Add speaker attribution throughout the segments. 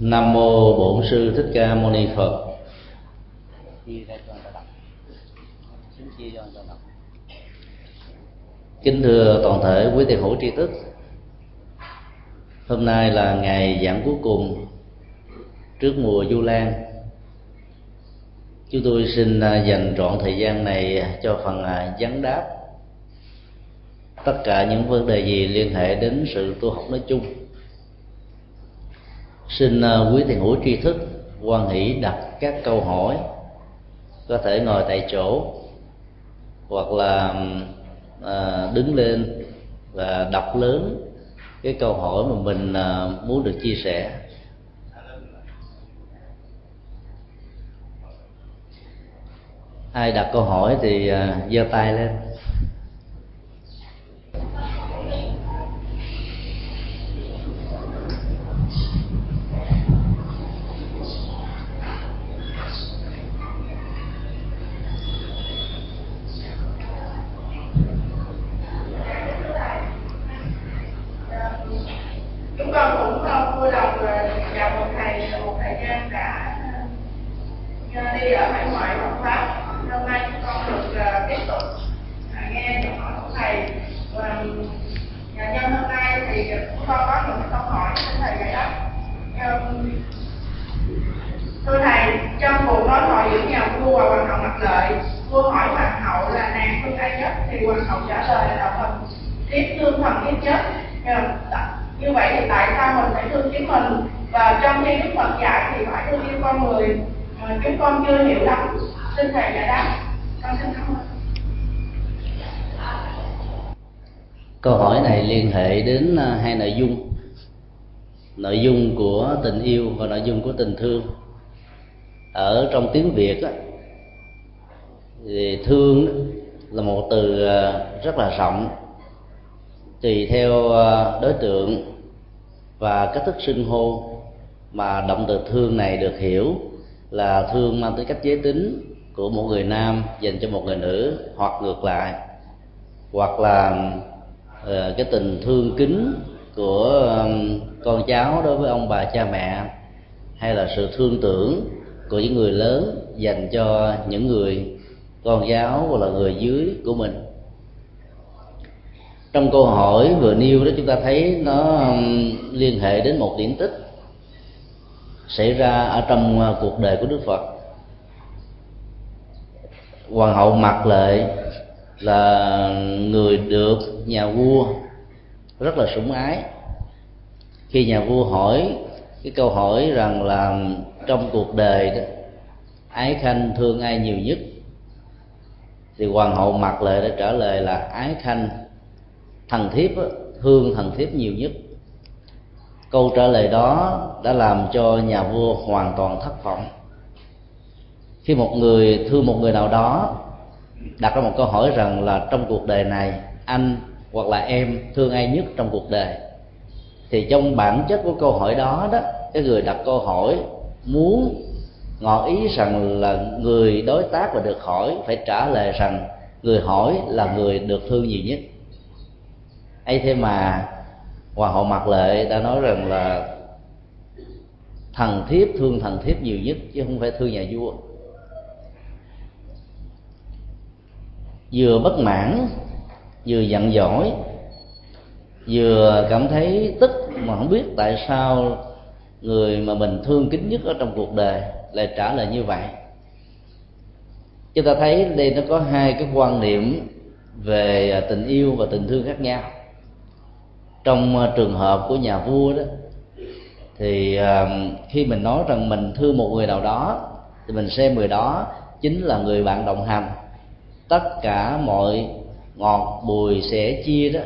Speaker 1: Nam mô Bổn sư Thích Ca Mâu Ni Phật. Kính thưa toàn thể quý thiền hữu tri thức. Hôm nay là ngày giảng cuối cùng trước mùa Du Lan. Chúng tôi xin à, dành trọn thời gian này cho phần à, vấn đáp tất cả những vấn đề gì liên hệ đến sự tu học nói chung xin à, quý thiền hữu tri thức quan hỷ đặt các câu hỏi có thể ngồi tại chỗ hoặc là à, đứng lên và đọc lớn cái câu hỏi mà mình à, muốn được chia sẻ. Ai đặt câu hỏi thì à, giơ tay lên.
Speaker 2: Con người à, chúng con chưa hiểu đáp xin thầy giải đáp.
Speaker 1: Câu hỏi này liên hệ đến à, hai nội dung. Nội dung của tình yêu và nội dung của tình thương. Ở trong tiếng việt á, thì thương là một từ à, rất là rộng. Tùy theo đối tượng và cách thức sinh hô mà động từ thương này được hiểu là thương mang tới cách giới tính của một người nam dành cho một người nữ, hoặc ngược lại. Hoặc là ờ, cái tình thương kính của con cháu đối với ông bà cha mẹ, hay là sự thương tưởng của những người lớn dành cho những người con giáo hoặc là người dưới của mình. Trong câu hỏi vừa nêu đó, chúng ta thấy nó liên hệ đến một điển tích xảy ra ở trong à, cuộc đời của đức phật. Hoàng hậu mặc lệ là người được nhà vua rất là sủng ái. Khi nhà vua hỏi, cái câu hỏi rằng là trong cuộc đời đó, ái khanh thương ai nhiều nhất? Thì hoàng hậu mặc lệ đã trả lời là ái khanh thần thiếp thương thần thiếp nhiều nhất câu trả lời đó đã làm cho nhà vua hoàn toàn thất vọng. Khi một người thương một người nào đó, đặt ra một câu hỏi rằng là trong cuộc đời này, anh hoặc là em thương ai nhất trong cuộc đời, thì trong bản chất của câu hỏi đó đó, cái người đặt câu hỏi muốn ngỏ ý rằng là người đối tác và được hỏi, phải trả lời rằng người hỏi là người được thương nhiều nhất. Ấy thế mà hoàng hậu mặc lệ đã nói rằng là thần thiếp thương thần thiếp nhiều nhất, chứ không phải thương nhà vua. Vừa bất mãn, vừa giận dỗi, vừa cảm thấy tức mà không biết tại sao người mà mình thương kính nhất ở trong cuộc đời lại trả lời như vậy. Chúng ta thấy đây nó có hai cái quan niệm về tình yêu và tình thương khác nhau trong ờ, trường hợp của nhà vua đó thì ờ, khi mình nói rằng mình thương một người nào đó thì mình xem người đó chính là người bạn đồng hành. Tất cả mọi ngọt bùi sẻ chia đó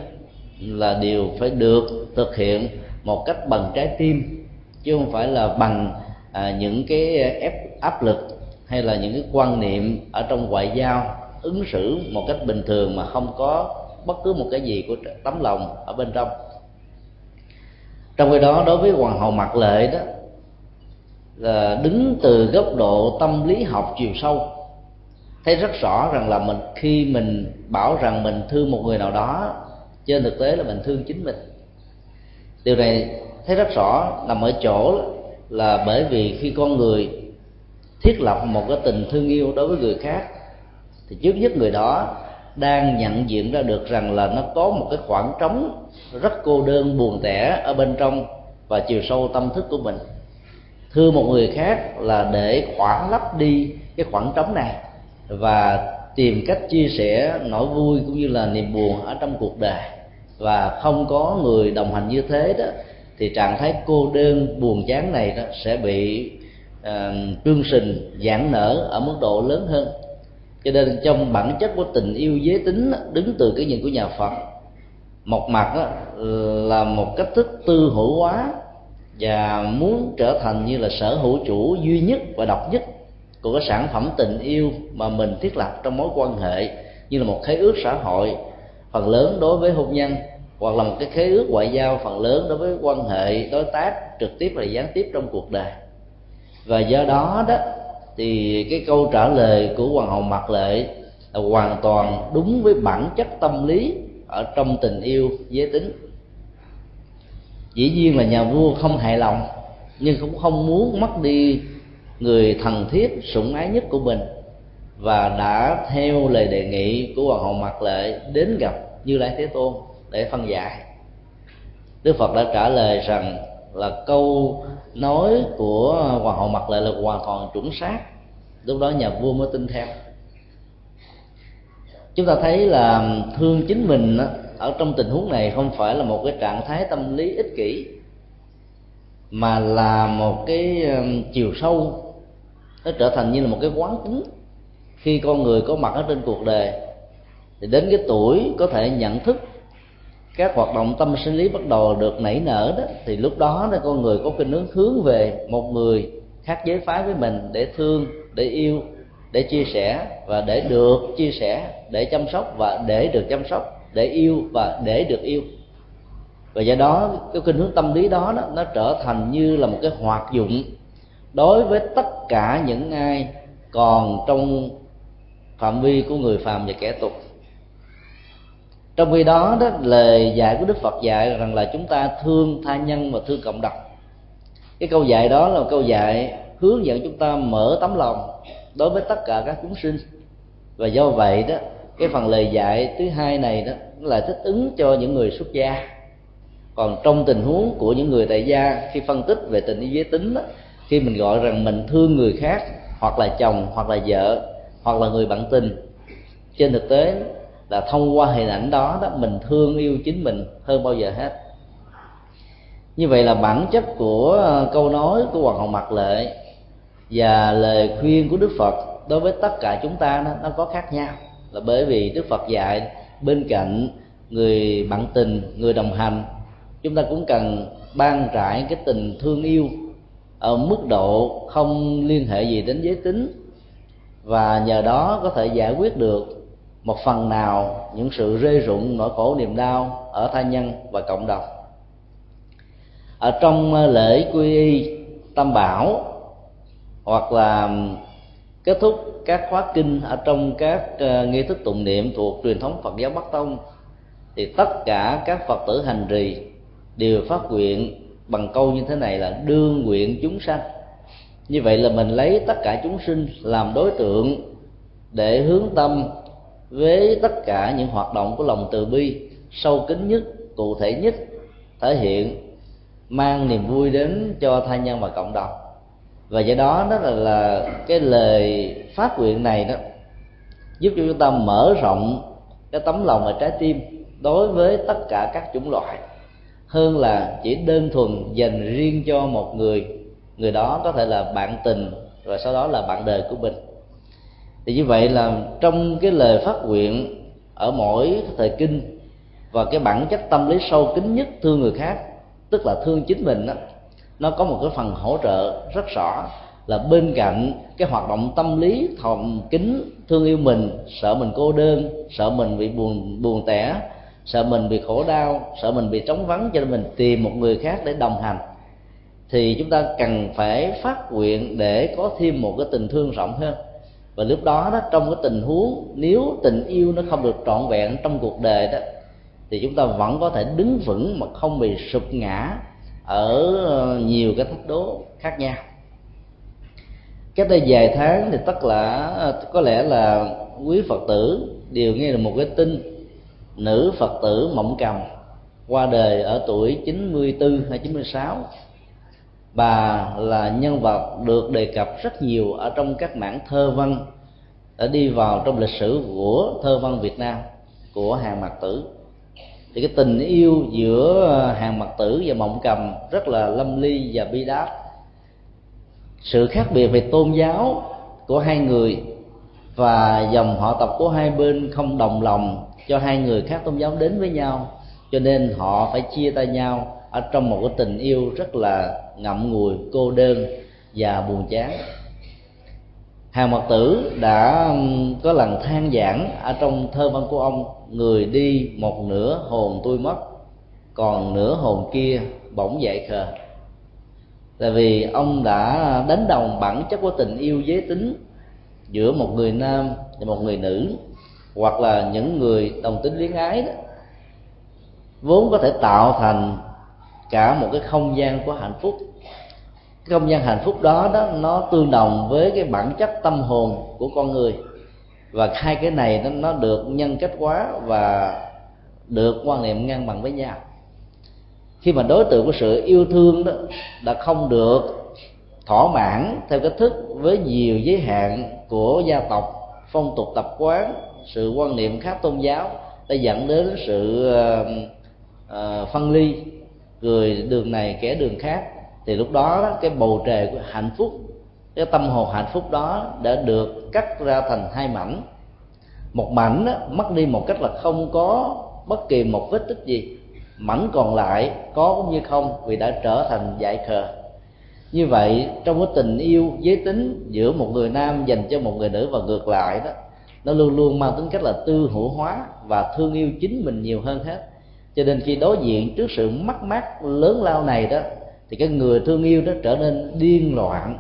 Speaker 1: là đều phải được thực hiện một cách bằng trái tim chứ không phải là bằng à, những cái ép áp lực hay là những cái quan niệm ở trong ngoại giao ứng xử một cách bình thường mà không có bất cứ một cái gì của tấm lòng ở bên trong. Trong khi đó, đối với hoàng hậu mặc lệ đó, là đứng từ góc độ tâm lý học chiều sâu, thấy rất rõ rằng là mình, khi mình bảo rằng mình thương một người nào đó, trên thực tế là mình thương chính mình. Điều này thấy rất rõ nằm ở chỗ là bởi vì khi con người thiết lập một cái tình thương yêu đối với người khác, thì trước nhất người đó đang nhận diện ra được rằng là nó có một cái khoảng trống rất cô đơn buồn tẻ ở bên trong và chiều sâu tâm thức của mình. Thương một người khác là để khoảng lấp đi cái khoảng trống này và tìm cách chia sẻ nỗi vui cũng như là niềm buồn ở trong cuộc đời. Và không có người đồng hành như thế đó thì trạng thái cô đơn buồn chán này đó sẽ bị uh, tương sình giãn nở ở mức độ lớn hơn cho nên trong bản chất của tình yêu giới tính đứng từ cái nhìn của nhà phật, một mặt là một cách thức tư hữu hóa và muốn trở thành như là sở hữu chủ duy nhất và độc nhất của cái sản phẩm tình yêu mà mình thiết lập trong mối quan hệ, như là một khế ước xã hội, phần lớn đối với hôn nhân, hoặc là một cái khế ước ngoại giao, phần lớn đối với quan hệ, đối tác, trực tiếp và gián tiếp trong cuộc đời. Và do đó đó thì cái câu trả lời của hoàng hậu mặc lệ là hoàn toàn đúng với bản chất tâm lý ở trong tình yêu giới tính. Dĩ nhiên là nhà vua không hài lòng, nhưng cũng không muốn mất đi người thần thiết sủng ái nhất của mình và đã theo lời đề nghị của hoàng hậu mặc lệ đến gặp như lai thế tôn để phân giải. Đức phật đã trả lời rằng là câu nói của hoàng hậu mặc lại là hoàn toàn chuẩn xác. Lúc đó nhà vua mới tin theo. Chúng ta thấy là thương chính mình ở trong tình huống này không phải là một cái trạng thái tâm lý ích kỷ, mà là một cái chiều sâu. Nó trở thành như là một cái quán tính. Khi con người có mặt ở trên cuộc đời, thì đến cái tuổi có thể nhận thức các hoạt động tâm sinh lý bắt đầu được nảy nở đó thì lúc đó là con người có cái hướng hướng về một người khác giới phái với mình để thương để yêu để chia sẻ và để được chia sẻ để chăm sóc và để được chăm sóc để yêu và để được yêu. Và do đó cái khuynh hướng tâm lý đó, đó nó trở thành như là một cái hoạt dụng đối với tất cả những ai còn trong phạm vi của người phàm và kẻ tục trong khi đó đó lời dạy của đức phật dạy rằng là chúng ta thương tha nhân và thương cộng đồng. Cái câu dạy đó là một câu dạy hướng dẫn chúng ta mở tấm lòng đối với tất cả các chúng sinh. Và do vậy đó cái phần lời dạy thứ hai này đó là thích ứng cho những người xuất gia. Còn trong tình huống của những người tại gia khi phân tích về tình yêu giới tính đó, khi mình gọi rằng mình thương người khác hoặc là chồng hoặc là vợ hoặc là người bạn tình trên thực tế là thông qua hình ảnh đó đó mình thương yêu chính mình hơn bao giờ hết. Như vậy là bản chất của ờ, câu nói của hoàng hậu mặc lệ và lời khuyên của đức phật đối với tất cả chúng ta nó, nó có khác nhau. Là bởi vì đức phật dạy bên cạnh người bạn tình người đồng hành chúng ta cũng cần ban trải cái tình thương yêu ở mức độ không liên hệ gì đến giới tính và nhờ đó có thể giải quyết được một phần nào những sự rê rụng nỗi khổ niềm đau ở tha nhân và cộng đồng. Ở trong ờ, lễ quy y tam bảo hoặc là kết thúc các khóa kinh ở trong các ờ, nghi thức tụng niệm thuộc truyền thống Phật giáo Bắc Tông, thì tất cả các Phật tử hành trì đều phát nguyện bằng câu như thế này là đương nguyện chúng sanh. Như vậy là mình lấy tất cả chúng sinh làm đối tượng để hướng tâm với tất cả những hoạt động của lòng từ bi sâu kín nhất cụ thể nhất thể hiện mang niềm vui đến cho tha nhân và cộng đồng. Và do đó đó là, là cái lời phát nguyện này đó giúp cho chúng ta mở rộng cái tấm lòng và trái tim đối với tất cả các chủng loại. Hơn là chỉ đơn thuần dành riêng cho một người người đó có thể là bạn tình và sau đó là bạn đời của mình thì như vậy là trong cái lời phát nguyện ở mỗi thời kinh và cái bản chất tâm lý sâu kín nhất thương người khác tức là thương chính mình đó, nó có một cái phần hỗ trợ rất rõ là bên cạnh cái hoạt động tâm lý thòng kính thương yêu mình sợ mình cô đơn sợ mình bị buồn buồn tẻ sợ mình bị khổ đau sợ mình bị trống vắng cho nên mình tìm một người khác để đồng hành thì chúng ta cần phải phát nguyện để có thêm một cái tình thương rộng hơn và lúc đó đó, trong cái tình huống, nếu tình yêu nó không được trọn vẹn trong cuộc đời đó, thì chúng ta vẫn có thể đứng vững mà không bị sụp ngã ở ờ, nhiều cái thách đố khác nhau. Cách đây vài tháng thì tất là ờ, có lẽ là quý phật tử đều nghe được một cái tin, nữ phật tử mộng cầm qua đời ở tuổi 94 hay 96 bà là nhân vật được đề cập rất nhiều ở trong các mảng thơ văn, đã đi vào trong lịch sử của thơ văn Việt Nam, của hàng Mặc tử. Thì cái tình yêu giữa hàng Mặc tử và mộng cầm rất là lâm ly và bi đát. Sự khác biệt về tôn giáo của hai người và dòng họ tộc của hai bên không đồng lòng cho hai người khác tôn giáo đến với nhau, cho nên họ phải chia tay nhau ở trong một cái tình yêu rất là ngậm ngùi cô đơn và buồn chán. Hàng mật tử đã có lần than giảng ở trong thơ văn của ông, người đi một nửa hồn tôi mất, còn nửa hồn kia bỗng dậy khờ. Tại vì ông đã đánh đồng bản chất của tình yêu giới tính giữa một người nam và một người nữ, hoặc là những người đồng tính luyến ái đó. Vốn có thể tạo thành cả một cái không gian của hạnh phúc. Cái không gian hạnh phúc đó đó nó tương đồng với cái bản chất tâm hồn của con người. Và hai cái này nó, nó được nhân cách hóa và được quan niệm ngang bằng với nhau. Khi mà đối tượng của sự yêu thương đó đã không được thỏa mãn theo cách thức với nhiều giới hạn của gia tộc phong tục tập quán sự quan niệm khác tôn giáo đã dẫn đến sự uh, uh, phân ly người đường này kẻ đường khác. Thì lúc đó cái bầu trời của hạnh phúc cái tâm hồn hạnh phúc đó đã được cắt ra thành hai mảnh. Một mảnh đó, mất đi một cách là không có bất kỳ một vết tích gì. Mảnh còn lại có cũng như không vì đã trở thành dại khờ. Như vậy trong cái tình yêu giới tính giữa một người nam dành cho một người nữ và ngược lại đó nó luôn luôn mang tính cách là tư hữu hóa và thương yêu chính mình nhiều hơn hết cho nên khi đối diện trước sự mất mát lớn lao này đó, thì cái người thương yêu đó trở nên điên loạn,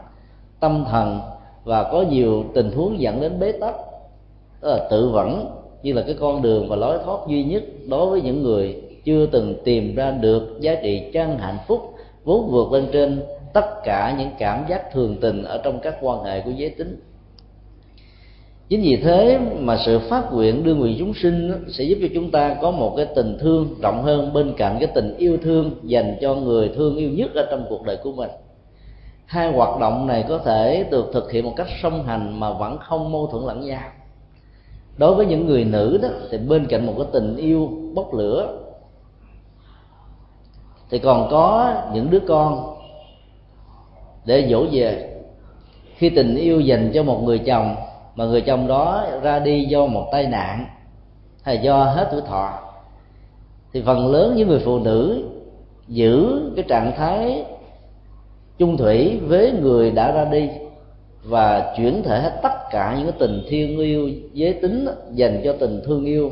Speaker 1: tâm thần, và có nhiều tình huống dẫn đến bế tắc. Đó là tự vẫn như là cái con đường và lối thoát duy nhất đối với những người chưa từng tìm ra được giá trị chân hạnh phúc vốn vượt lên trên tất cả những cảm giác thường tình ở trong các quan hệ của giới tính chính vì thế mà sự phát nguyện đưa người chúng sinh sẽ giúp cho chúng ta có một cái tình thương rộng hơn, bên cạnh cái tình yêu thương dành cho người thương yêu nhất ở trong cuộc đời của mình. Hai hoạt động này có thể được thực hiện một cách song hành mà vẫn không mâu thuẫn lẫn nhau. Đối với những người nữ đó, thì bên cạnh một cái tình yêu bốc lửa, thì còn có những đứa con để dỗ về. Khi tình yêu dành cho một người chồng mà người chồng đó ra đi do một tai nạn, hay do hết tuổi thọ. Thì phần lớn những người phụ nữ giữ cái trạng thái chung thủy với người đã ra đi và chuyển thể hết tất cả những cái tình thiêng yêu, giới tính dành cho tình thương yêu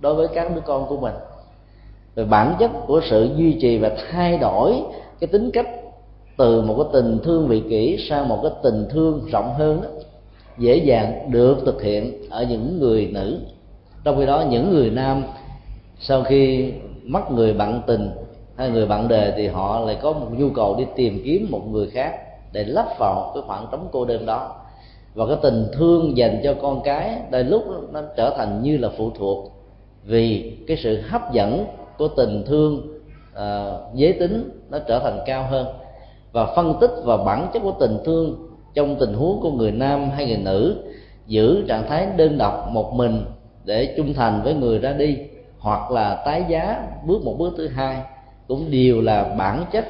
Speaker 1: đối với các đứa con của mình. Về bản chất của sự duy trì và thay đổi cái tính cách từ một cái tình thương vị kỷ sang một cái tình thương rộng hơn đó dễ dàng được thực hiện ở những người nữ. Trong khi đó những người nam sau khi mất người bạn tình hay người bạn đời thì họ lại có một nhu cầu đi tìm kiếm một người khác để lấp vào cái khoảng trống cô đơn đó. Và cái tình thương dành cho con cái đôi lúc nó trở thành như là phụ thuộc vì cái sự hấp dẫn của tình thương uh, giới tính nó trở thành cao hơn. Và phân tích và bản chất của tình thương trong tình huống của người nam hay người nữ giữ trạng thái đơn độc một mình để trung thành với người ra đi hoặc là tái giá bước một bước thứ hai cũng đều là bản chất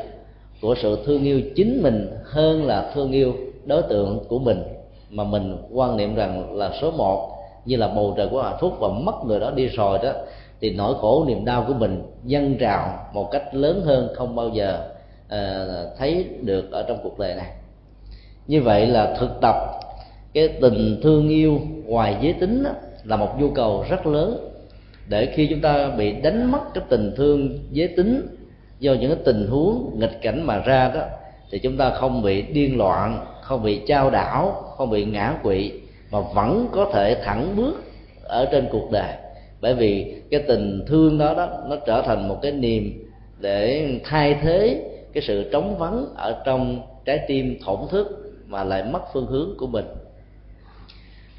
Speaker 1: của sự thương yêu chính mình hơn là thương yêu đối tượng của mình. Mà mình quan niệm rằng là số một như là bầu trời của hạnh phúc và mất người đó đi rồi đó thì nỗi khổ niềm đau của mình dâng trào một cách lớn hơn không bao giờ uh, thấy được ở trong cuộc đời này như vậy là thực tập cái tình thương yêu ngoài giới tính đó, là một nhu cầu rất lớn. Để khi chúng ta bị đánh mất cái tình thương giới tính do những cái tình huống nghịch cảnh mà ra đó thì chúng ta không bị điên loạn không bị trao đảo không bị ngã quỵ mà vẫn có thể thẳng bước ở trên cuộc đời. Bởi vì cái tình thương đó đó nó trở thành một cái niềm để thay thế cái sự trống vắng ở trong trái tim thổn thức mà lại mất phương hướng của mình.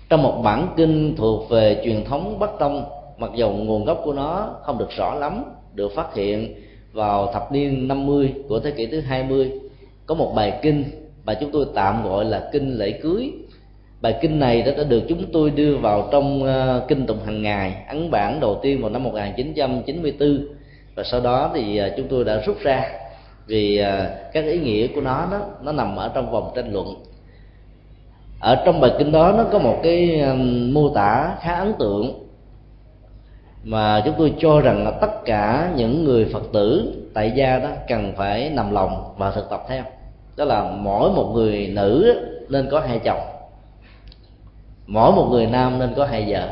Speaker 1: Trong một bản kinh thuộc về truyền thống bắc tông mặc dù nguồn gốc của nó không được rõ lắm được phát hiện vào thập niên 50 của thế kỷ thứ 20 có một bài kinh mà chúng tôi tạm gọi là kinh lễ cưới. Bài kinh này đã được chúng tôi đưa vào trong uh, kinh tụng hàng ngày ấn bản đầu tiên vào năm 1994 và sau đó thì uh, chúng tôi đã rút ra vì à, các ý nghĩa của nó nó nó nằm ở trong vòng tranh luận. Ở trong bài kinh đó, nó có một cái à, mô tả khá ấn tượng mà chúng tôi cho rằng là tất cả những người phật tử tại gia đó cần phải nằm lòng và thực tập theo. Đó là mỗi một người nữ nên có hai chồng, mỗi một người nam nên có hai vợ.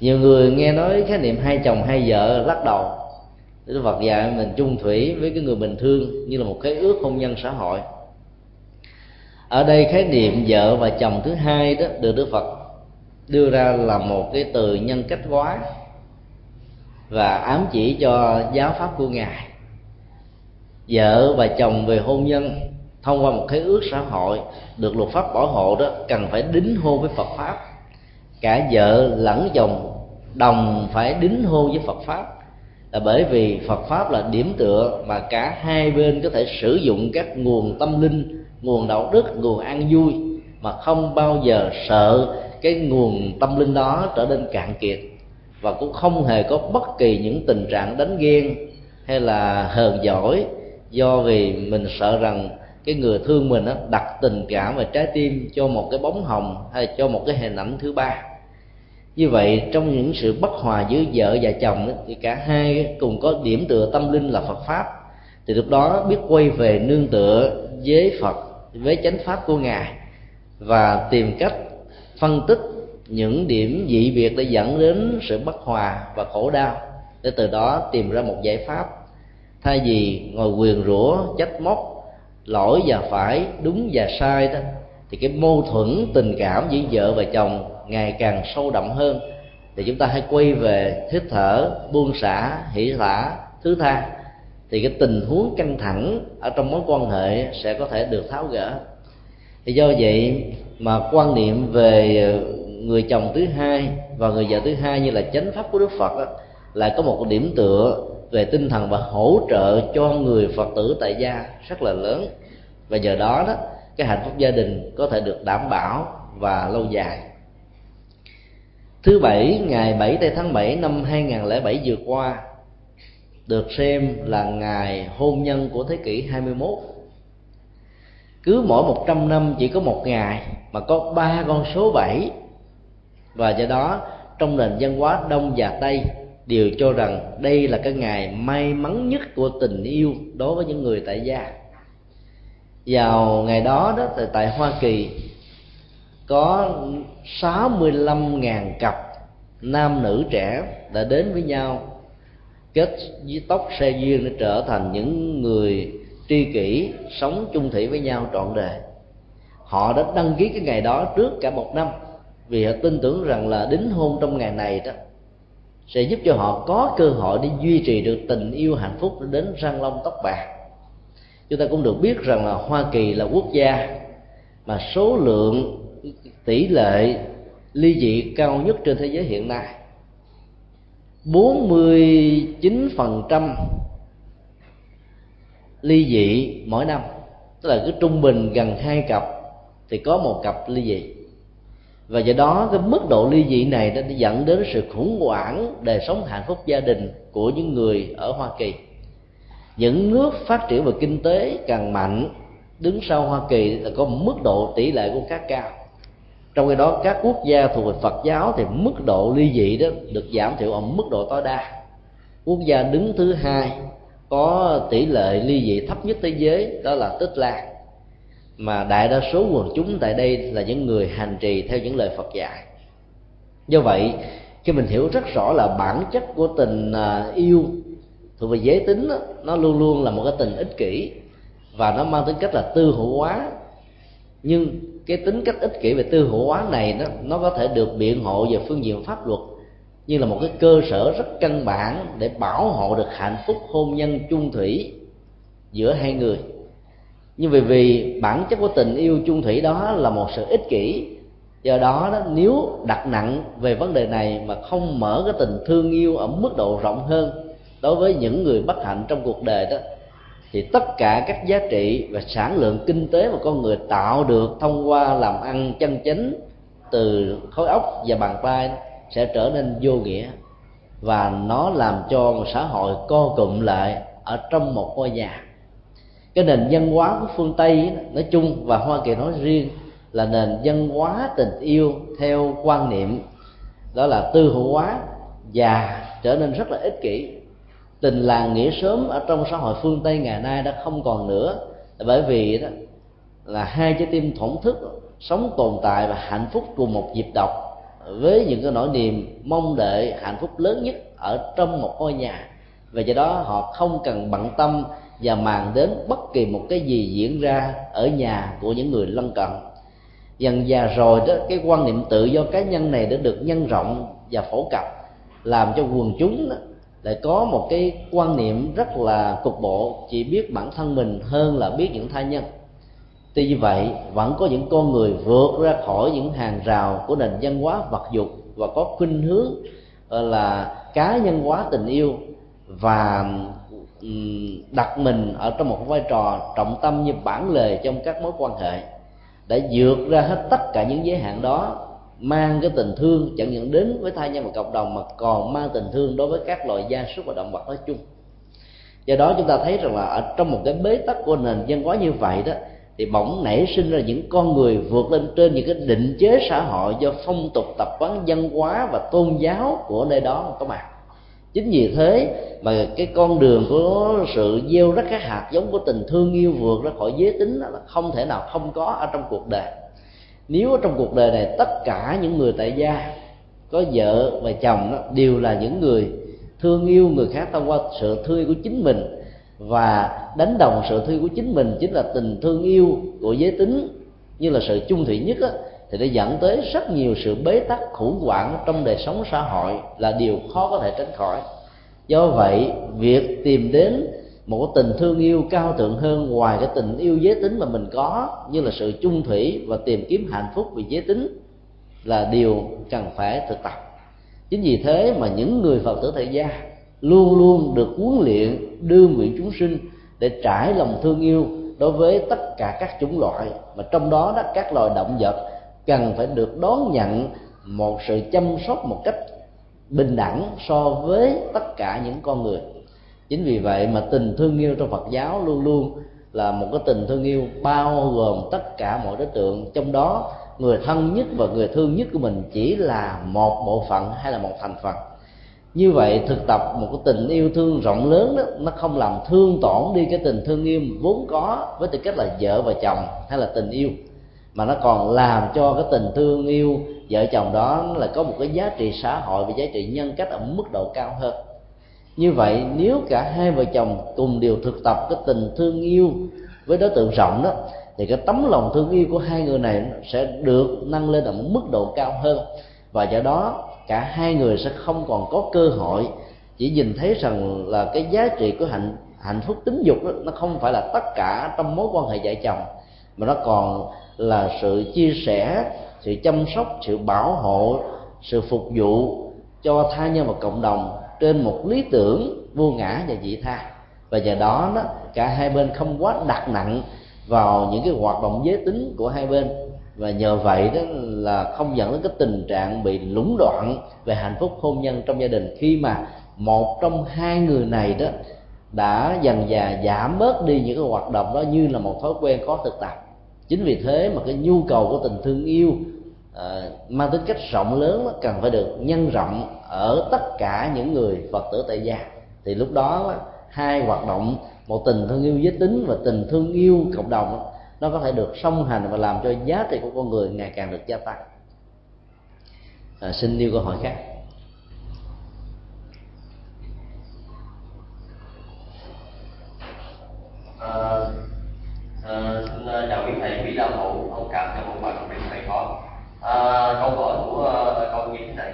Speaker 1: Nhiều người nghe nói khái niệm hai chồng, hai vợ lắc đầu. Đức Phật dạy mình chung thủy với cái người bình thường như là một cái ước hôn nhân xã hội. Ở đây khái niệm vợ và chồng thứ hai đó được Đức Phật đưa ra là một cái từ nhân cách hóa và ám chỉ cho giáo pháp của ngài. Vợ và chồng về hôn nhân thông qua một khế ước xã hội được luật pháp bảo hộ đó cần phải đính hôn với Phật pháp. Cả vợ lẫn chồng đồng phải đính hôn với Phật pháp là bởi vì Phật pháp là điểm tựa mà cả hai bên có thể sử dụng các nguồn tâm linh, nguồn đạo đức, nguồn an vui mà không bao giờ sợ cái nguồn tâm linh đó trở nên cạn kiệt và cũng không hề có bất kỳ những tình trạng đánh ghen hay là hờn giỏi do vì mình sợ rằng cái người thương mình đó, đặt tình cảm và trái tim cho một cái bóng hồng hay cho một cái hình ảnh thứ ba như vậy trong những sự bất hòa giữa vợ và chồng ấy, thì cả hai cùng có điểm tựa tâm linh là Phật pháp. Thì lúc đó biết quay về nương tựa với Phật với chánh pháp của ngài và tìm cách phân tích những điểm dị biệt để dẫn đến sự bất hòa và khổ đau để từ đó tìm ra một giải pháp. Thay vì ngồi quyền rủa trách móc lỗi và phải đúng và sai đó thì cái mâu thuẫn tình cảm giữa vợ và chồng ngày càng sâu đậm hơn. Thì chúng ta hãy quay về hít thở buông xả hỷ thả thứ tha. Thì cái tình huống căng thẳng ở trong mối quan hệ sẽ có thể được tháo gỡ. Thì do vậy mà quan niệm về người chồng thứ hai và người vợ thứ hai như là chánh pháp của đức phật đó, có một điểm tựa về tinh thần và hỗ trợ cho người phật tử tại gia rất là lớn. Và giờ đó đó cái hạnh phúc gia đình có thể được đảm bảo và lâu dài. Thứ bảy, ngày 7 tây tháng 7 năm 2007 vừa qua, được xem là ngày hôn nhân của thế kỷ 21 cứ mỗi 100 năm chỉ có một ngày mà có ba con số 7 và do đó trong nền văn hóa đông và tây đều cho rằng đây là cái ngày may mắn nhất của tình yêu đối với những người tại gia vào ngày đó đó tại, tại Hoa Kỳ có 65.000 cặp nam nữ trẻ đã đến với nhau. Kết với tóc xe duyên để trở thành những người tri kỷ sống chung thủy với nhau trọn đời. Họ đã đăng ký cái ngày đó trước cả một năm vì họ tin tưởng rằng là đính hôn trong ngày này đó sẽ giúp cho họ có cơ hội để duy trì được tình yêu hạnh phúc đến răng long tóc bạc chúng ta cũng được biết rằng là hoa kỳ là quốc gia mà số lượng tỷ lệ ly dị cao nhất trên thế giới hiện nay. 49% ly dị mỗi năm. Tức là cứ trung bình gần hai cặp thì có một cặp ly dị. Và do đó, cái mức độ ly dị này đã dẫn đến sự khủng hoảng đời sống hạnh phúc gia đình của những người ở Hoa Kỳ những nước phát triển về kinh tế càng mạnh, đứng sau Hoa Kỳ là có mức độ tỷ lệ của các cao. Trong khi đó, các quốc gia thuộc về Phật giáo thì mức độ ly dị đó được giảm thiểu ở mức độ tối đa. Quốc gia đứng thứ hai có tỷ lệ ly dị thấp nhất thế giới, đó là Tích Lan. Mà đại đa số quần chúng tại đây là những người hành trì theo những lời Phật dạy. Do vậy, khi mình hiểu rất rõ là bản chất của tình à, yêu thuộc về giới tính đó, nó luôn luôn là một cái tình ích kỷ và nó mang tính cách là tư hữu hóa. Nhưng cái tính cách ích kỷ về tư hữu hóa này nó nó có thể được biện hộ về phương diện pháp luật như là một cái cơ sở rất căn bản để bảo hộ được hạnh phúc hôn nhân chung thủy giữa hai người. Nhưng vì vì bản chất của tình yêu chung thủy đó là một sự ích kỷ do đó, đó nếu đặt nặng về vấn đề này mà không mở cái tình thương yêu ở mức độ rộng hơn đối với những người bất hạnh trong cuộc đời đó, thì tất cả các giá trị và sản lượng kinh tế mà con người tạo được thông qua làm ăn chân chính từ khối óc và bàn tay sẽ trở nên vô nghĩa. Và nó làm cho một xã hội co cụm lại ở trong một ngôi nhà. Cái nền văn hóa của phương tây nói chung và hoa kỳ nói riêng là nền văn hóa tình yêu theo quan niệm, đó là tư hữu hóa và trở nên rất là ích kỷ tình làng nghĩa sớm ở trong xã hội phương tây ngày nay đã không còn nữa. Bởi vì đó là hai trái tim thổn thức sống tồn tại và hạnh phúc cùng một dịp độc với những cái nỗi niềm mong đợi hạnh phúc lớn nhất ở trong một ngôi nhà. Và do đó họ không cần bận tâm và màng đến bất kỳ một cái gì diễn ra ở nhà của những người lân cận. Dần già rồi đó cái quan niệm tự do cá nhân này đã được nhân rộng và phổ cập làm cho quần chúng đó, lại có một cái quan niệm rất là cục bộ, chỉ biết bản thân mình hơn là biết những thai nhân. Tuy như vậy, vẫn có những con người vượt ra khỏi những hàng rào của nền văn hóa vật dục và có khuynh hướng ờ, là cá nhân hóa tình yêu và đặt mình ở trong một vai trò trọng tâm như bản lề trong các mối quan hệ để vượt ra hết tất cả những giới hạn đó mang cái tình thương, chẳng những đến với thai nhân và cộng đồng mà còn mang tình thương đối với các loài gia súc và động vật nói chung. Do đó chúng ta thấy rằng là ở trong một cái bế tắc của nền văn hóa như vậy đó, thì bỗng nảy sinh ra những con người vượt lên trên những cái định chế xã hội do phong tục tập quán văn hóa và tôn giáo của nơi đó có mặt chính vì thế mà cái con đường của sự gieo rắc các hạt giống của tình thương yêu vượt ra khỏi giới tính là không thể nào không có ở trong cuộc đời nếu trong cuộc đời này tất cả những người tại gia có vợ và chồng đó, đều là những người thương yêu người khác thông qua sự thương của chính mình. Và đánh đồng sự thương của chính mình chính là tình thương yêu của giới tính như là sự chung thủy nhất đó, thì nó dẫn tới rất nhiều sự bế tắc khủng hoảng trong đời sống xã hội là điều khó có thể tránh khỏi. Do vậy việc tìm đến một tình thương yêu cao thượng hơn ngoài cái tình yêu giới tính mà mình có, như là sự chung thủy và tìm kiếm hạnh phúc vì giới tính là điều cần phải thực tập. Chính vì thế mà những người phật tử thời gia luôn luôn được huấn luyện, đưa nguyện chúng sinh để trải lòng thương yêu đối với tất cả các chủng loại. Mà trong đó đó, các loài động vật cần phải được đón nhận một sự chăm sóc một cách bình đẳng so với tất cả những con người chính vì vậy mà tình thương yêu trong phật giáo luôn luôn là một cái tình thương yêu bao gồm tất cả mọi đối tượng. Trong đó, người thân nhất và người thương nhất của mình chỉ là một bộ phận hay là một thành phần. Như vậy, thực tập một cái tình yêu thương rộng lớn đó, nó không làm thương tổn đi cái tình thương yêu vốn có với tư cách là vợ và chồng hay là tình yêu, mà nó còn làm cho cái tình thương yêu vợ chồng đó là có một cái giá trị xã hội và giá trị nhân cách ở mức độ cao hơn như vậy nếu cả hai vợ chồng cùng đều thực tập cái tình thương yêu với đối tượng rộng đó thì cái tấm lòng thương yêu của hai người này sẽ được nâng lên ở một mức độ cao hơn. Và do đó cả hai người sẽ không còn có cơ hội chỉ nhìn thấy rằng là cái giá trị của hạnh hạnh phúc tính dục đó, nó không phải là tất cả trong mối quan hệ vợ chồng mà nó còn là sự chia sẻ sự chăm sóc sự bảo hộ sự phục vụ cho tha nhân và cộng đồng trên một lý tưởng vô ngã và dị tha. Và nhờ đó đó, cả hai bên không quá đặt nặng vào những cái hoạt động giới tính của hai bên. Và nhờ vậy đó là không dẫn đến cái tình trạng bị lũng đoạn về hạnh phúc hôn nhân trong gia đình, khi mà một trong hai người này đó đã dần dà giảm bớt đi những cái hoạt động đó như là một thói quen có thực tập chính vì thế mà cái nhu cầu của tình thương yêu à, mang tính cách rộng lớn nó cần phải được nhân rộng ở tất cả những người phật tử tại gia. Thì lúc đó hai hoạt động một tình thương yêu giới tính và tình thương yêu cộng đồng nó có thể được song hành và làm cho giá trị của con người ngày càng được gia tăng. À, xin nêu câu hỏi khác.
Speaker 3: À, à, xin chào quý thầy quý đạo hữu. Ông cảm cho một bài của thầy có à, câu hỏi của à, câu như thế này.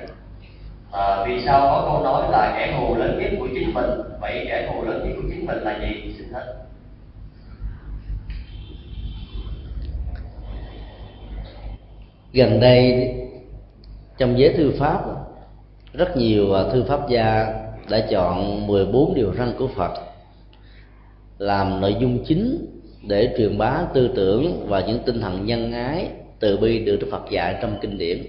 Speaker 3: À, vì sao có câu nói là kẻ thù lớn nhất của chính mình vậy kẻ thù lớn nhất của chính mình là gì? Xin hết.
Speaker 1: Gần đây trong giới thư pháp rất nhiều ờ, thư pháp gia đã chọn 14 điều răn của Phật làm nội dung chính để truyền bá tư tưởng và những tinh thần nhân ái từ bi được Đức Phật dạy trong kinh điển.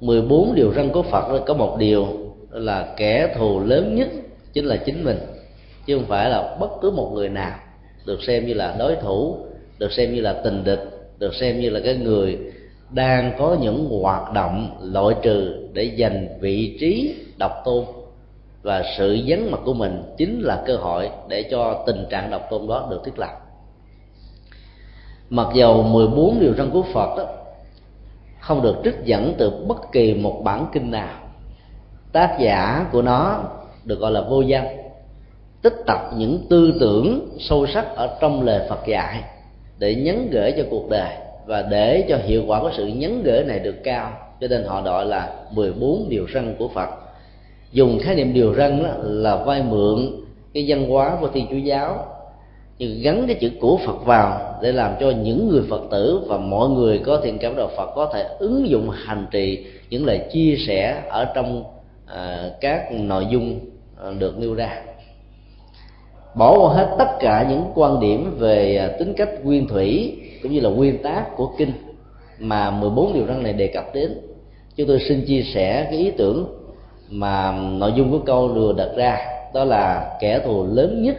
Speaker 1: 14 điều răn của Phật, có một điều là kẻ thù lớn nhất chính là chính mình, chứ không phải là bất cứ một người nào được xem như là đối thủ, được xem như là tình địch, được xem như là cái người đang có những hoạt động loại trừ để giành vị trí độc tôn. Và sự vắng mặt của mình chính là cơ hội để cho tình trạng độc tôn đó được thiết lập mặc dầu 14 điều răn của Phật đó, không được trích dẫn từ bất kỳ một bản kinh nào. Tác giả của nó được gọi là vô danh tích tập những tư tưởng sâu sắc ở trong lời Phật dạy để nhấn gửi cho cuộc đời và để cho hiệu quả của sự nhấn gửi này được cao. Cho nên họ gọi là 14 điều răn của Phật. Dùng khái niệm điều răn là vay mượn cái văn hóa của thiên chúa giáo nhưng gắn cái chữ của Phật vào để làm cho những người Phật tử và mọi người có thiện cảm đạo Phật có thể ứng dụng hành trì những lời chia sẻ ở trong à, các nội dung à, được nêu ra. Bỏ qua hết tất cả những quan điểm về à, tính cách nguyên thủy cũng như là nguyên tác của kinh mà 14 điều răn này đề cập đến. Chúng tôi xin chia sẻ cái ý tưởng mà nội dung của câu vừa đặt ra đó là kẻ thù lớn nhất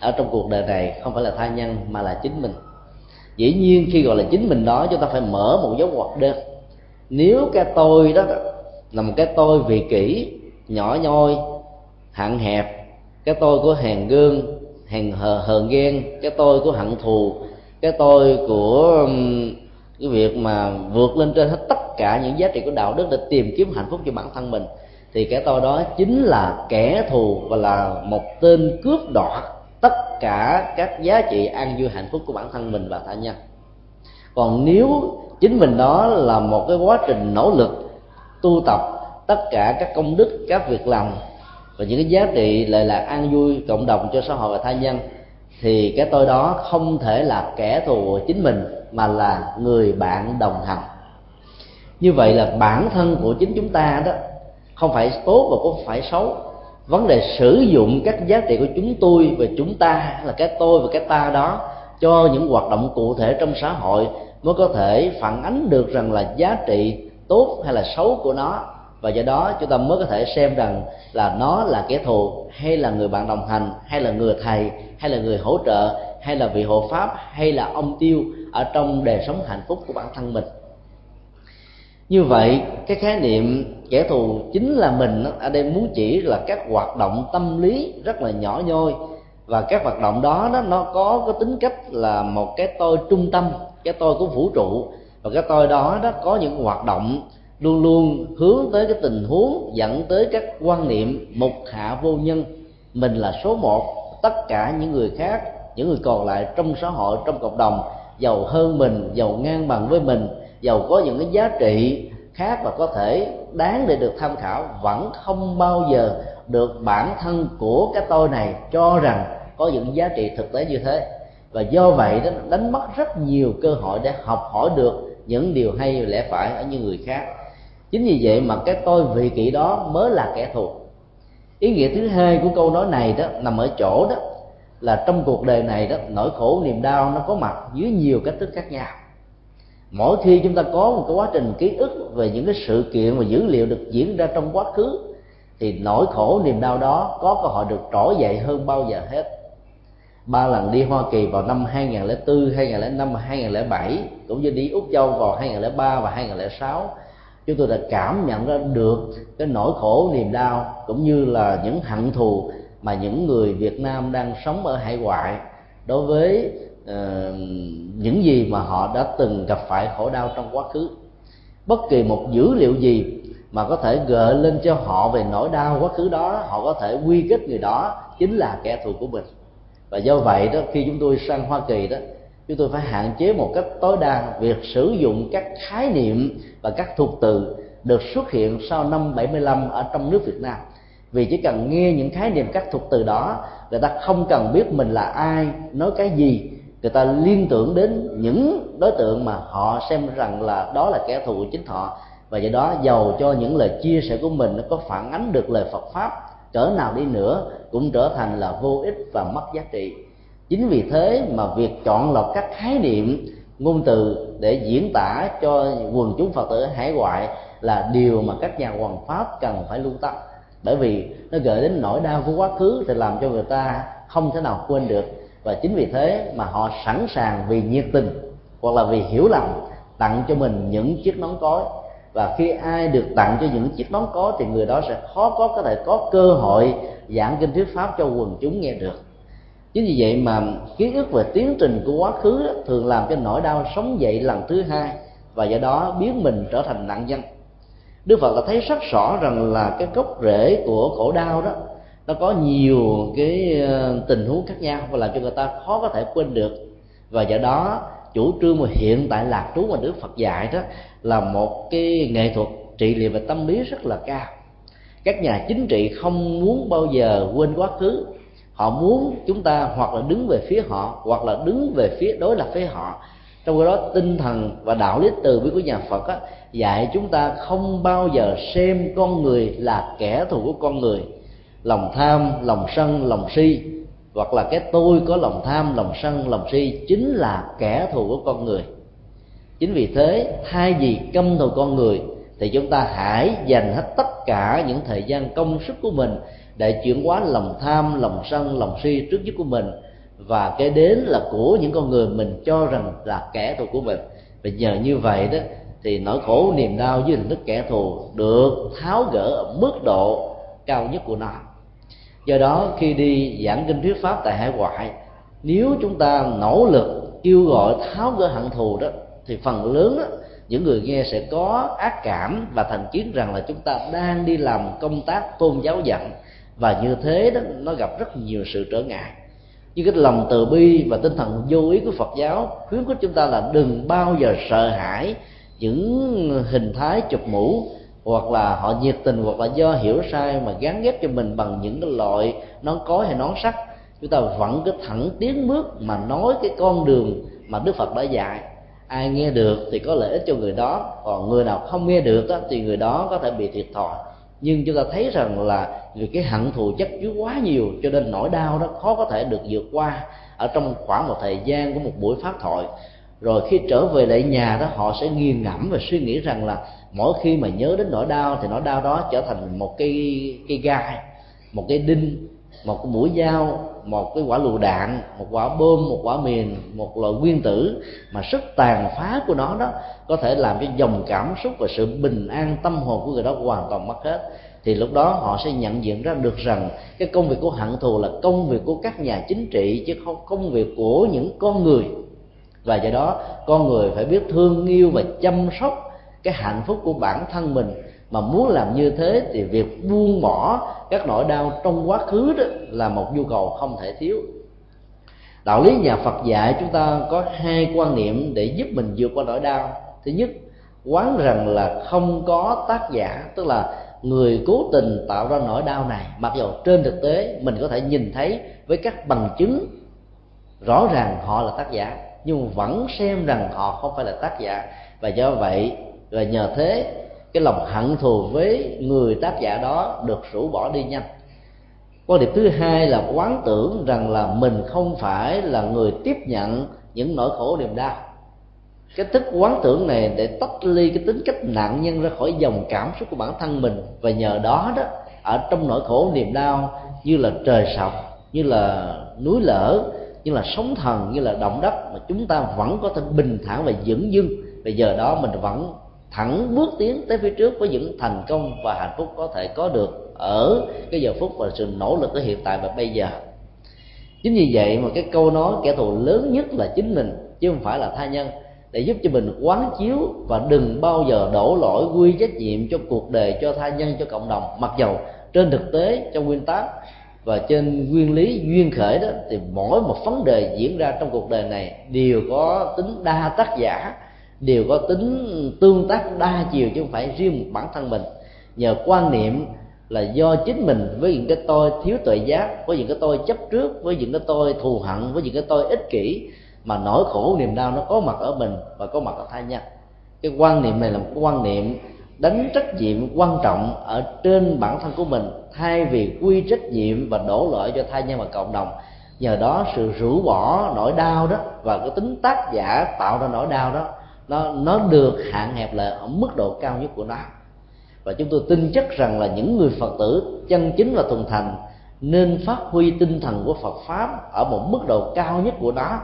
Speaker 1: ở trong cuộc đời này không phải là tha nhân mà là chính mình. Dĩ nhiên khi gọi là chính mình đó, chúng ta phải mở một dấu ngoặc đơn. Nếu cái tôi đó là một cái tôi vị kỷ, nhỏ nhoi, hạn hẹp, cái tôi của hèn gương hèn hờ hờn ghen, cái tôi của hận thù, cái tôi của cái việc mà vượt lên trên hết tất cả những giá trị của đạo đức để tìm kiếm hạnh phúc cho bản thân mình, thì cái tôi đó chính là kẻ thù và là một tên cướp đoạt tất cả các giá trị an vui hạnh phúc của bản thân mình và tha nhân. Còn nếu chính mình đó là một cái quá trình nỗ lực, tu tập tất cả các công đức, các việc làm và những cái giá trị lại là an vui cộng đồng cho xã hội và tha nhân, thì cái tôi đó không thể là kẻ thù của chính mình, mà là người bạn đồng hành. Như vậy là bản thân của chính chúng ta đó không phải tốt và cũng phải xấu vấn đề sử dụng các giá trị của chúng tôi và chúng ta là cái tôi và cái ta đó, cho những hoạt động cụ thể trong xã hội, mới có thể phản ánh được rằng là giá trị tốt hay là xấu của nó. Và do đó, chúng ta mới có thể xem rằng là nó là kẻ thù, hay là người bạn đồng hành, hay là người thầy, hay là người hỗ trợ, hay là vị hộ pháp, hay là ông tiêu ở trong đời sống hạnh phúc của bản thân mình như vậy cái khái niệm kẻ thù chính là mình ở đây muốn chỉ là các hoạt động tâm lý rất là nhỏ nhoi. Và các hoạt động đó, đó nó có cái tính cách là một cái tôi trung tâm cái tôi của vũ trụ. Và cái tôi đó đó có những hoạt động luôn luôn hướng tới cái tình huống dẫn tới các quan niệm mục hạ vô nhân. Mình là số một tất cả những người khác những người còn lại trong xã hội trong cộng đồng giàu hơn mình giàu ngang bằng với mình giàu có những cái giá trị khác và có thể đáng để được tham khảo, vẫn không bao giờ được bản thân của cái tôi này cho rằng có những giá trị thực tế như thế. Và do vậy đó đánh mất rất nhiều cơ hội để học hỏi được những điều hay lẽ phải ở những người khác. Chính vì vậy mà cái tôi vị kỷ đó mới là kẻ thù. Ý nghĩa thứ hai của câu nói này đó nằm ở chỗ đó là trong cuộc đời này đó, nỗi khổ niềm đau nó có mặt dưới nhiều cách thức khác nhau mỗi khi chúng ta có một cái quá trình ký ức về những cái sự kiện và dữ liệu được diễn ra trong quá khứ thì nỗi khổ niềm đau đó có cơ hội được trỗi dậy hơn bao giờ hết. Ba lần đi Hoa Kỳ vào năm 2004, 2005 và 2007 cũng như đi Úc Châu vào 2003 và 2006 chúng tôi đã cảm nhận ra được cái nỗi khổ niềm đau cũng như là những hận thù mà những người Việt Nam đang sống ở hải ngoại đối với uh, những gì mà họ đã từng gặp phải khổ đau trong quá khứ. Bất kỳ một dữ liệu gì mà có thể gợi lên cho họ về nỗi đau quá khứ đó họ có thể quy kết người đó chính là kẻ thù của mình. Và do vậy đó khi chúng tôi sang Hoa Kỳ đó chúng tôi phải hạn chế một cách tối đa việc sử dụng các khái niệm và các thuật từ được xuất hiện sau năm 75 ở trong nước Việt Nam. Vì chỉ cần nghe những khái niệm các thuật từ đó người ta không cần biết mình là ai nói cái gì người ta liên tưởng đến những đối tượng mà họ xem rằng là đó là kẻ thù của chính họ. Và do đó, giàu cho những lời chia sẻ của mình, nó có phản ánh được lời Phật pháp, cỡ nào đi nữa cũng trở thành là vô ích và mất giá trị. Chính vì thế mà việc chọn lọc các khái niệm, ngôn từ để diễn tả cho quần chúng phật tử hải ngoại là điều mà các nhà hoàng pháp cần phải lưu tâm. Bởi vì nó gợi đến nỗi đau của quá khứ thì làm cho người ta không thể nào quên được và chính vì thế mà họ sẵn sàng vì nhiệt tình hoặc là vì hiểu lầm tặng cho mình những chiếc nón cối. Và khi ai được tặng cho những chiếc nón có thì người đó sẽ khó có có thể có cơ hội giảng kinh thuyết pháp cho quần chúng nghe được. Chính vì vậy mà ký ức về tiến trình của quá khứ đó, thường làm cho nỗi đau sống dậy lần thứ hai và do đó biến mình trở thành nạn nhân. Đức phật đã thấy rất rõ rằng là cái gốc rễ của khổ đau đó nó có nhiều cái ờ, tình huống khác nhau và làm cho người ta khó có thể quên được. Và do đó chủ trương mà hiện tại lạc trú mà đức phật dạy đó là một cái nghệ thuật trị liệu về tâm lý rất là cao. Các nhà chính trị không muốn bao giờ quên quá khứ. Họ muốn chúng ta hoặc là đứng về phía họ hoặc là đứng về phía đối lập với họ. Trong khi đó tinh thần và đạo lý từ bi của nhà phật á, dạy chúng ta không bao giờ xem con người là kẻ thù của con người lòng tham, lòng sân, lòng si. Hoặc là cái tôi có lòng tham, lòng sân, lòng si chính là kẻ thù của con người. Chính vì thế, thay vì căm thù con người, thì chúng ta hãy dành hết tất cả những thời gian công sức của mình để chuyển hóa lòng tham, lòng sân, lòng si trước nhất của mình. Và cái đến là của những con người mình cho rằng là kẻ thù của mình. Và nhờ như vậy đó, thì nỗi khổ, niềm đau dưới hình thức kẻ thù được tháo gỡ ở mức độ cao nhất của nó do đó khi đi giảng kinh thuyết pháp tại hải ngoại nếu chúng ta nỗ lực kêu gọi tháo gỡ hận thù đó thì phần lớn đó, những người nghe sẽ có ác cảm và thành kiến rằng là chúng ta đang đi làm công tác tôn giáo dặn. Và như thế đó nó gặp rất nhiều sự trở ngại. Nhưng cái lòng từ bi và tinh thần vô ý của Phật giáo khuyến khích chúng ta là đừng bao giờ sợ hãi những hình thái chụp mũ hoặc là họ nhiệt tình hoặc là do hiểu sai mà gắn ghép cho mình bằng những cái loại nón cối hay nón sắt. Chúng ta vẫn cứ thẳng tiến bước mà nói cái con đường mà Đức Phật đã dạy. Ai nghe được thì có lợi ích cho người đó còn người nào không nghe được đó, thì người đó có thể bị thiệt thòi. Nhưng chúng ta thấy rằng là vì cái hận thù chất chứa quá nhiều cho nên nỗi đau đó khó có thể được vượt qua. Ở trong khoảng một thời gian của một buổi pháp thoại rồi khi trở về lại nhà đó, họ sẽ nghiền ngẫm và suy nghĩ rằng là mỗi khi mà nhớ đến nỗi đau thì nỗi đau đó trở thành một cái cái gai, một cái đinh, một cái mũi dao, một cái quả lựu đạn, một quả bom một quả mìn, một loại nguyên tử mà sức tàn phá của nó đó có thể làm cho dòng cảm xúc và sự bình an tâm hồn của người đó hoàn toàn mất hết. Thì lúc đó họ sẽ nhận diện ra được rằng cái công việc của hận thù là công việc của các nhà chính trị chứ không công việc của những con người và do đó, con người phải biết thương, yêu và chăm sóc cái hạnh phúc của bản thân mình. Mà muốn làm như thế thì việc buông bỏ các nỗi đau trong quá khứ đó là một nhu cầu không thể thiếu. Đạo lý nhà phật dạy chúng ta có hai quan niệm để giúp mình vượt qua nỗi đau. Thứ nhất, quán rằng là không có tác giả, tức là người cố tình tạo ra nỗi đau này. Mặc dù trên thực tế mình có thể nhìn thấy với các bằng chứng rõ ràng họ là tác giả nhưng vẫn xem rằng họ không phải là tác giả. Và do vậy là nhờ thế, cái lòng hận thù với người tác giả đó được rũ bỏ đi nhanh. Quan điểm thứ hai là quán tưởng rằng là mình không phải là người tiếp nhận những nỗi khổ niềm đau. Cái thức quán tưởng này để tách ly cái tính cách nạn nhân ra khỏi dòng cảm xúc của bản thân mình. Và nhờ đó đó, ở trong nỗi khổ niềm đau như là trời sập, như là núi lở như là sóng thần, như là động đất, mà chúng ta vẫn có thể bình thản và dững dưng. Bây giờ đó mình vẫn thẳng bước tiến tới phía trước với những thành công và hạnh phúc có thể có được ở cái giờ phút và sự nỗ lực ở hiện tại và bây giờ. Chính vì vậy mà cái câu nói kẻ thù lớn nhất là chính mình, chứ không phải là tha nhân, để giúp cho mình quán chiếu và đừng bao giờ đổ lỗi quy trách nhiệm cho cuộc đời, cho tha nhân, cho cộng đồng. Mặc dầu trên thực tế, trong nguyên tắc và trên nguyên lý duyên khởi đó, thì mỗi một vấn đề diễn ra trong cuộc đời này đều có tính đa tác giả, đều có tính tương tác đa chiều chứ không phải riêng một bản thân mình. Nhờ quan niệm là do chính mình với những cái tôi thiếu tuệ giác, với những cái tôi chấp trước, với những cái tôi thù hận, với những cái tôi ích kỷ, mà nỗi khổ niềm đau nó có mặt ở mình và có mặt ở tha nhân. Cái quan niệm này là một quan niệm đánh trách nhiệm quan trọng ở trên bản thân của mình, thay vì quy trách nhiệm và đổ lỗi cho thai nhân và cộng đồng. Nhờ đó sự rũ bỏ nỗi đau đó và cái tính tác giả tạo ra nỗi đau đó, nó nó được hạn hẹp lại ở mức độ cao nhất của nó. Và chúng tôi tin chắc rằng là những người phật tử chân chính và thuần thành, nên phát huy tinh thần của phật pháp ở một mức độ cao nhất của nó.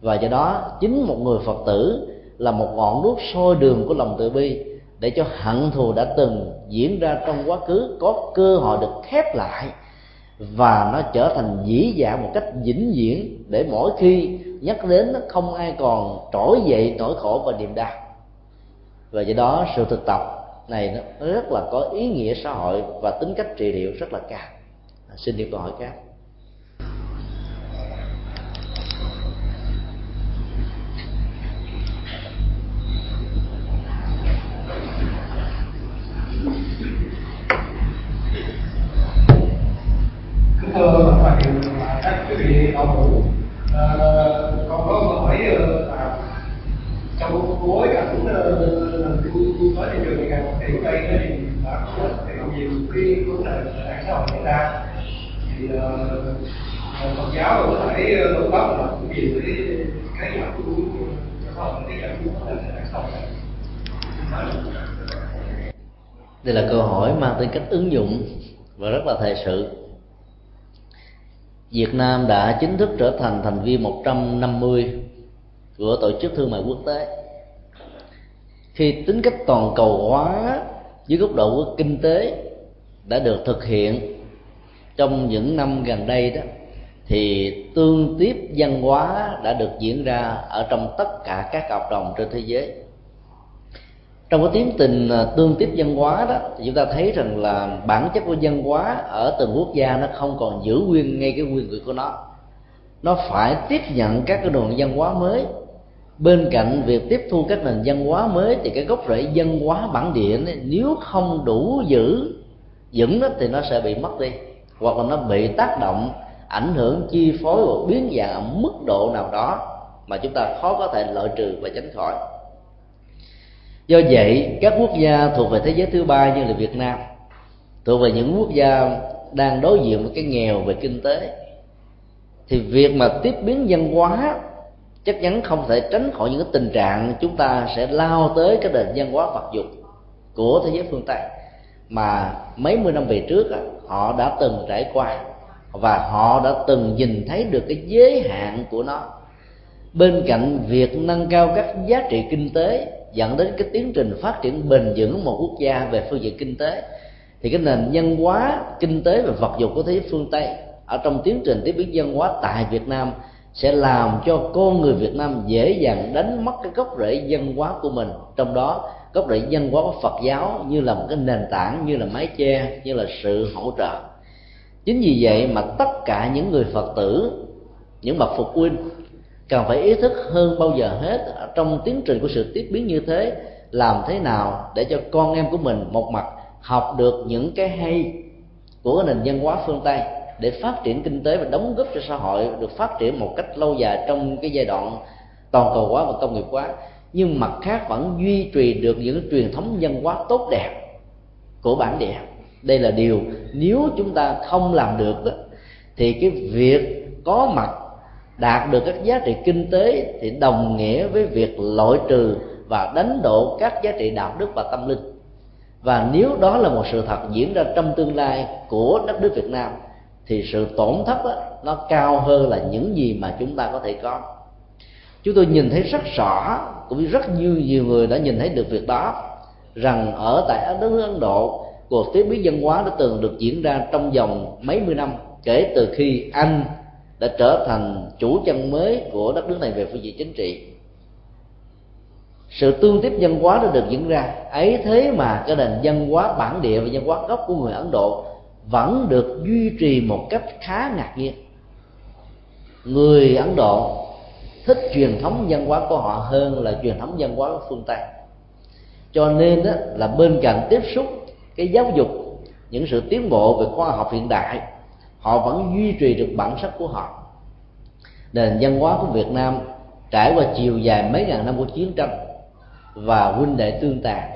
Speaker 1: Và do đó, chính một người phật tử là một ngọn đuốc sôi đường của lòng từ bi để cho hận thù đã từng diễn ra trong quá khứ có cơ hội được khép lại và nó trở thành dĩ dạ một cách vĩnh viễn để mỗi khi nhắc đến nó không ai còn trỗi dậy nỗi khổ và niềm đau. Và do đó, sự thực tập này nó rất là có ý nghĩa xã hội và tính cách trị liệu rất là cao. Xin được câu hỏi khác.
Speaker 4: Đây là
Speaker 1: câu hỏi mang tính cách ứng dụng và rất là thời sự. Việt Nam đã chính thức trở thành thành viên 150 của tổ chức thương mại quốc tế. Khi tính cách toàn cầu hóa dưới góc độ của kinh tế đã được thực hiện trong những năm gần đây đó, thì tương tiếp văn hóa đã được diễn ra ở trong tất cả các cộng đồng trên thế giới trong cái tiến trình à, tương tiếp văn hóa đó thì chúng ta thấy rằng là bản chất của văn hóa ở từng quốc gia nó không còn giữ nguyên ngay cái nguyên quyền của nó. Nó phải tiếp nhận các cái nguồn văn hóa mới. Bên cạnh việc tiếp thu các nền văn hóa mới thì cái gốc rễ văn hóa bản địa này, nếu không đủ giữ vững thì nó sẽ bị mất đi. Hoặc là nó bị tác động ảnh hưởng chi phối và biến dạng ở mức độ nào đó mà chúng ta khó có thể loại trừ và tránh khỏi do vậy, các quốc gia thuộc về thế giới thứ ba như là việt nam, thuộc về những quốc gia đang đối diện với cái nghèo về kinh tế, thì việc mà tiếp biến văn hóa chắc chắn không thể tránh khỏi những cái tình trạng chúng ta sẽ lao tới cái nền văn hóa vật dụng của thế giới phương tây mà mấy mươi năm về trước họ đã từng trải qua và họ đã từng nhìn thấy được cái giới hạn của nó. Bên cạnh việc nâng cao các giá trị kinh tế dẫn đến cái tiến trình phát triển bền vững một quốc gia về phương diện kinh tế. Thì cái nền nhân hóa, kinh tế và vật dụng của thế giới phương tây ở trong tiến trình tiếp biến dân hóa tại việt nam sẽ làm cho con người việt nam dễ dàng đánh mất cái gốc rễ dân hóa của mình. Trong đó, gốc rễ dân hóa của phật giáo như là một cái nền tảng, như là mái che, như là sự hỗ trợ. Chính vì vậy mà tất cả những người phật tử, những bậc phục huynh cần phải ý thức hơn bao giờ hết trong tiến trình của sự tiếp biến như thế làm thế nào để cho con em của mình một mặt học được những cái hay của nền văn hóa phương tây để phát triển kinh tế và đóng góp cho xã hội được phát triển một cách lâu dài trong cái giai đoạn toàn cầu hóa và công nghiệp hóa. Nhưng mặt khác vẫn duy trì được những truyền thống văn hóa tốt đẹp của bản địa. Đây là điều nếu chúng ta không làm được đó, thì cái việc có mặt đạt được các giá trị kinh tế thì đồng nghĩa với việc loại trừ và đánh đổ các giá trị đạo đức và tâm linh. Và nếu đó là một sự thật diễn ra trong tương lai của đất nước Việt Nam thì sự tổn thất đó, nó cao hơn là những gì mà chúng ta có thể có. Chúng tôi nhìn thấy rất rõ cũng như rất nhiều nhiều người đã nhìn thấy được việc đó rằng ở tại đất nước Ấn Độ cuộc tiếp biến văn hóa đã từng được diễn ra trong vòng mấy mươi năm kể từ khi Anh đã trở thành chủ chân mới của đất nước này về phương diện chính trị. Sự tương tiếp văn hóa đã được diễn ra. Ấy thế mà cái nền văn hóa bản địa và văn hóa gốc của người ấn độ vẫn được duy trì một cách khá ngạc nhiên. Người ấn độ thích truyền thống văn hóa của họ hơn là truyền thống văn hóa của phương tây. Cho nên đó, là bên cạnh tiếp xúc cái giáo dục những sự tiến bộ về khoa học hiện đại họ vẫn duy trì được bản sắc của họ. Nền văn hóa của việt nam trải qua chiều dài mấy ngàn năm của chiến tranh và huynh đệ tương tàn,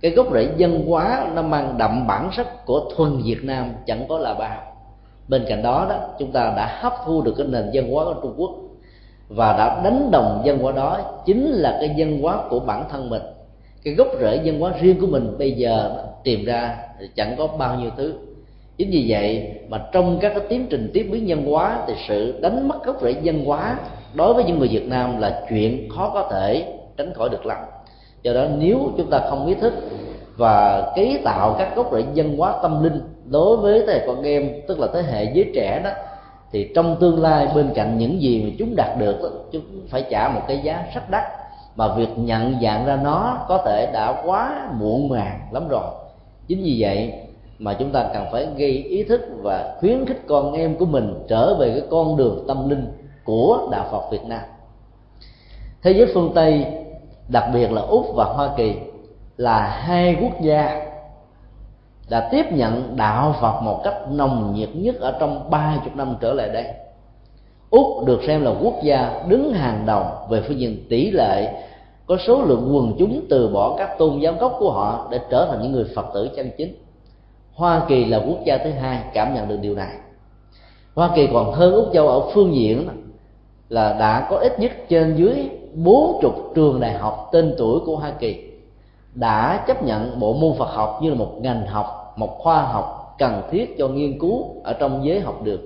Speaker 1: cái gốc rễ dân hóa nó mang đậm bản sắc của thuần Việt Nam chẳng có là bao. Bên cạnh đó đó, chúng ta đã hấp thu được cái nền dân hóa của Trung Quốc và đã đánh đồng dân hóa đó chính là cái dân hóa của bản thân mình. Cái gốc rễ dân hóa riêng của mình bây giờ tìm ra thì chẳng có bao nhiêu thứ chính vì vậy mà trong các cái tiến trình tiếp biến nhân hóa thì sự đánh mất gốc rễ dân hóa đối với những người Việt Nam là chuyện khó có thể tránh khỏi được lắm. Do đó nếu chúng ta không ý thức và ký tạo các gốc rễ dân hóa tâm linh đối với thế hệ con em, tức là thế hệ giới trẻ đó, thì trong tương lai bên cạnh những gì mà chúng đạt được chúng phải trả một cái giá rất đắt. Mà việc nhận dạng ra nó có thể đã quá muộn màng lắm rồi. Chính vì vậy mà chúng ta cần phải gây ý thức và khuyến khích con em của mình trở về cái con đường tâm linh của đạo Phật Việt Nam. Thế giới phương Tây, đặc biệt là Úc và Hoa Kỳ, là hai quốc gia đã tiếp nhận đạo Phật một cách nồng nhiệt nhất ở trong ba chục năm trở lại đây. Úc được xem là quốc gia đứng hàng đầu về phương diện tỷ lệ, có số lượng quần chúng từ bỏ các tôn giáo gốc của họ để trở thành những người Phật tử chân chính. Hoa Kỳ là quốc gia thứ hai cảm nhận được điều này Hoa Kỳ còn hơn Úc Châu ở phương diện là đã có ít nhất trên dưới bốn chục trường đại học tên tuổi của Hoa Kỳ đã chấp nhận bộ môn Phật học như là một ngành học, một khoa học cần thiết cho nghiên cứu ở trong giới học được.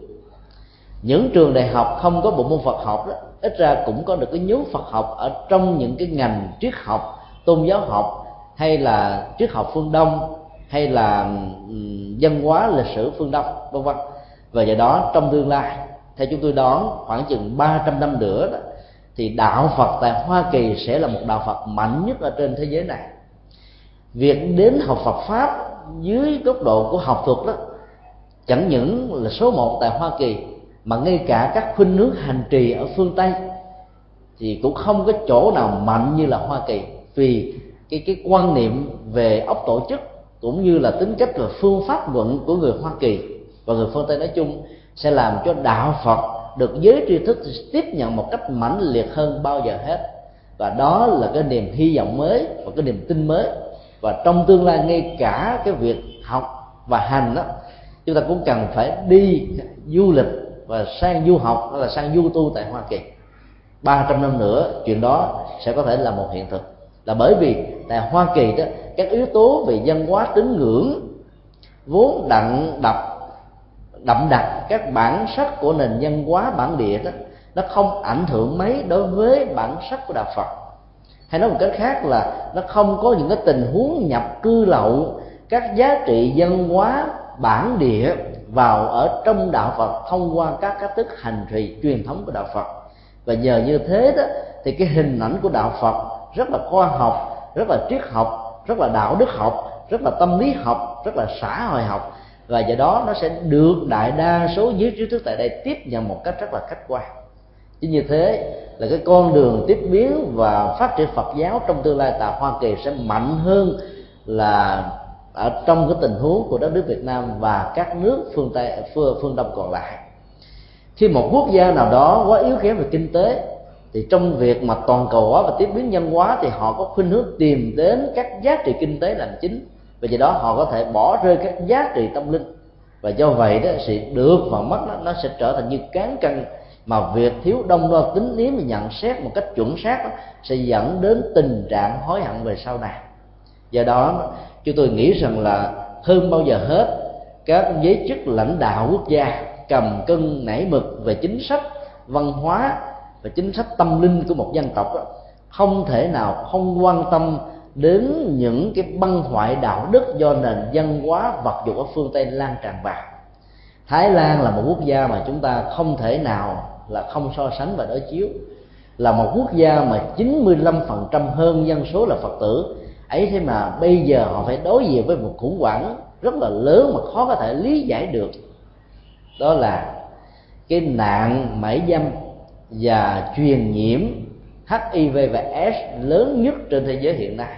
Speaker 1: Những trường đại học không có bộ môn Phật học đó, ít ra cũng có được cái nhóm Phật học ở trong những cái ngành triết học, tôn giáo học hay là triết học phương Đông hay là dân hóa lịch sử phương Đông vân vân. Và do đó trong tương lai theo chúng tôi đoán khoảng chừng 300 năm nữa đó, thì đạo Phật tại Hoa Kỳ sẽ là một đạo Phật mạnh nhất ở trên thế giới này việc đến học Phật pháp dưới góc độ của học thuật đó chẳng những là số một tại Hoa Kỳ mà ngay cả các khuynh nước hành trì ở phương Tây thì cũng không có chỗ nào mạnh như là Hoa Kỳ vì cái cái quan niệm về ốc tổ chức cũng như là tính cách và phương pháp luận của người Hoa Kỳ. Và người phương Tây nói chung sẽ làm cho đạo Phật được giới tri thức tiếp nhận một cách mãnh liệt hơn bao giờ hết. Và đó là cái niềm hy vọng mới và cái niềm tin mới. Và trong tương lai ngay cả cái việc học và hành đó chúng ta cũng cần phải đi du lịch và sang du học hay là sang du tu tại Hoa Kỳ. 300 năm nữa, chuyện đó sẽ có thể là một hiện thực là bởi vì tại Hoa Kỳ đó, các yếu tố về văn hóa tín ngưỡng, vốn đặng đập đậm đặc các bản sắc của nền văn hóa bản địa đó, nó không ảnh hưởng mấy đối với bản sắc của đạo Phật. Hay nói một cách khác là nó không có những cái tình huống nhập cư lậu các giá trị văn hóa bản địa vào ở trong đạo Phật thông qua các cách thức hành trì truyền thống của đạo Phật. Và nhờ như thế đó, thì cái hình ảnh của đạo Phật rất là khoa học rất là triết học rất là đạo đức học rất là tâm lý học rất là xã hội học. Và do đó nó sẽ được đại đa số giới trí thức tại đây tiếp nhận một cách rất là khách quan. Chính như thế là cái con đường tiếp biến và phát triển Phật giáo trong tương lai tại Hoa Kỳ sẽ mạnh hơn là ở trong cái tình huống của đất nước Việt Nam và các nước phương Tây phương, phương Đông còn lại. Khi một quốc gia nào đó quá yếu kém về kinh tế thì trong việc mà toàn cầu hóa và tiếp biến nhân hóa thì họ có khuynh hướng tìm đến các giá trị kinh tế làm chính. Và do đó họ có thể bỏ rơi các giá trị tâm linh. Và do vậy đó sự được và mất đó, nó sẽ trở thành như cán cân mà việc thiếu đông đo tính niếm và nhận xét một cách chuẩn xác đó, sẽ dẫn đến tình trạng hối hận về sau này. Do đó chúng tôi nghĩ rằng là hơn bao giờ hết các giới chức lãnh đạo quốc gia cầm cân nảy mực về chính sách văn hóa và chính sách tâm linh của một dân tộc đó, không thể nào không quan tâm đến những cái băng hoại đạo đức do nền văn hóa vật dụng ở phương tây lan tràn vào. Thái lan là một quốc gia mà chúng ta không thể nào là không so sánh và đối chiếu. Là một quốc gia mà 95% hơn dân số là Phật tử. Ấy thế mà bây giờ họ phải đối diện với một khủng hoảng rất là lớn mà khó có thể lý giải được. Đó là cái nạn mãi dâm và truyền nhiễm HIV và S lớn nhất trên thế giới hiện nay.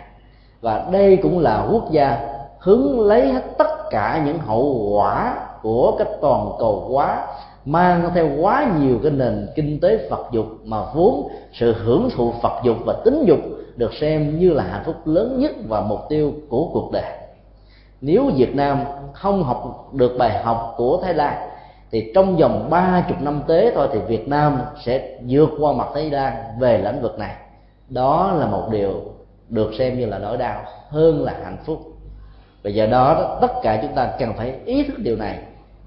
Speaker 1: Và đây cũng là quốc gia hứng lấy hết tất cả những hậu quả của cái toàn cầu hóa, mang theo quá nhiều cái nền kinh tế Phật dục mà vốn sự hưởng thụ Phật dục và tính dục được xem như là hạnh phúc lớn nhất và mục tiêu của cuộc đời. Nếu Việt Nam không học được bài học của Thái Lan thì trong vòng ba chục năm tới thôi thì Việt Nam sẽ vượt qua mặt Thái Lan về lĩnh vực này. Đó là một điều được xem như là nỗi đau hơn là hạnh phúc. Và do đó tất cả chúng ta cần phải ý thức điều này.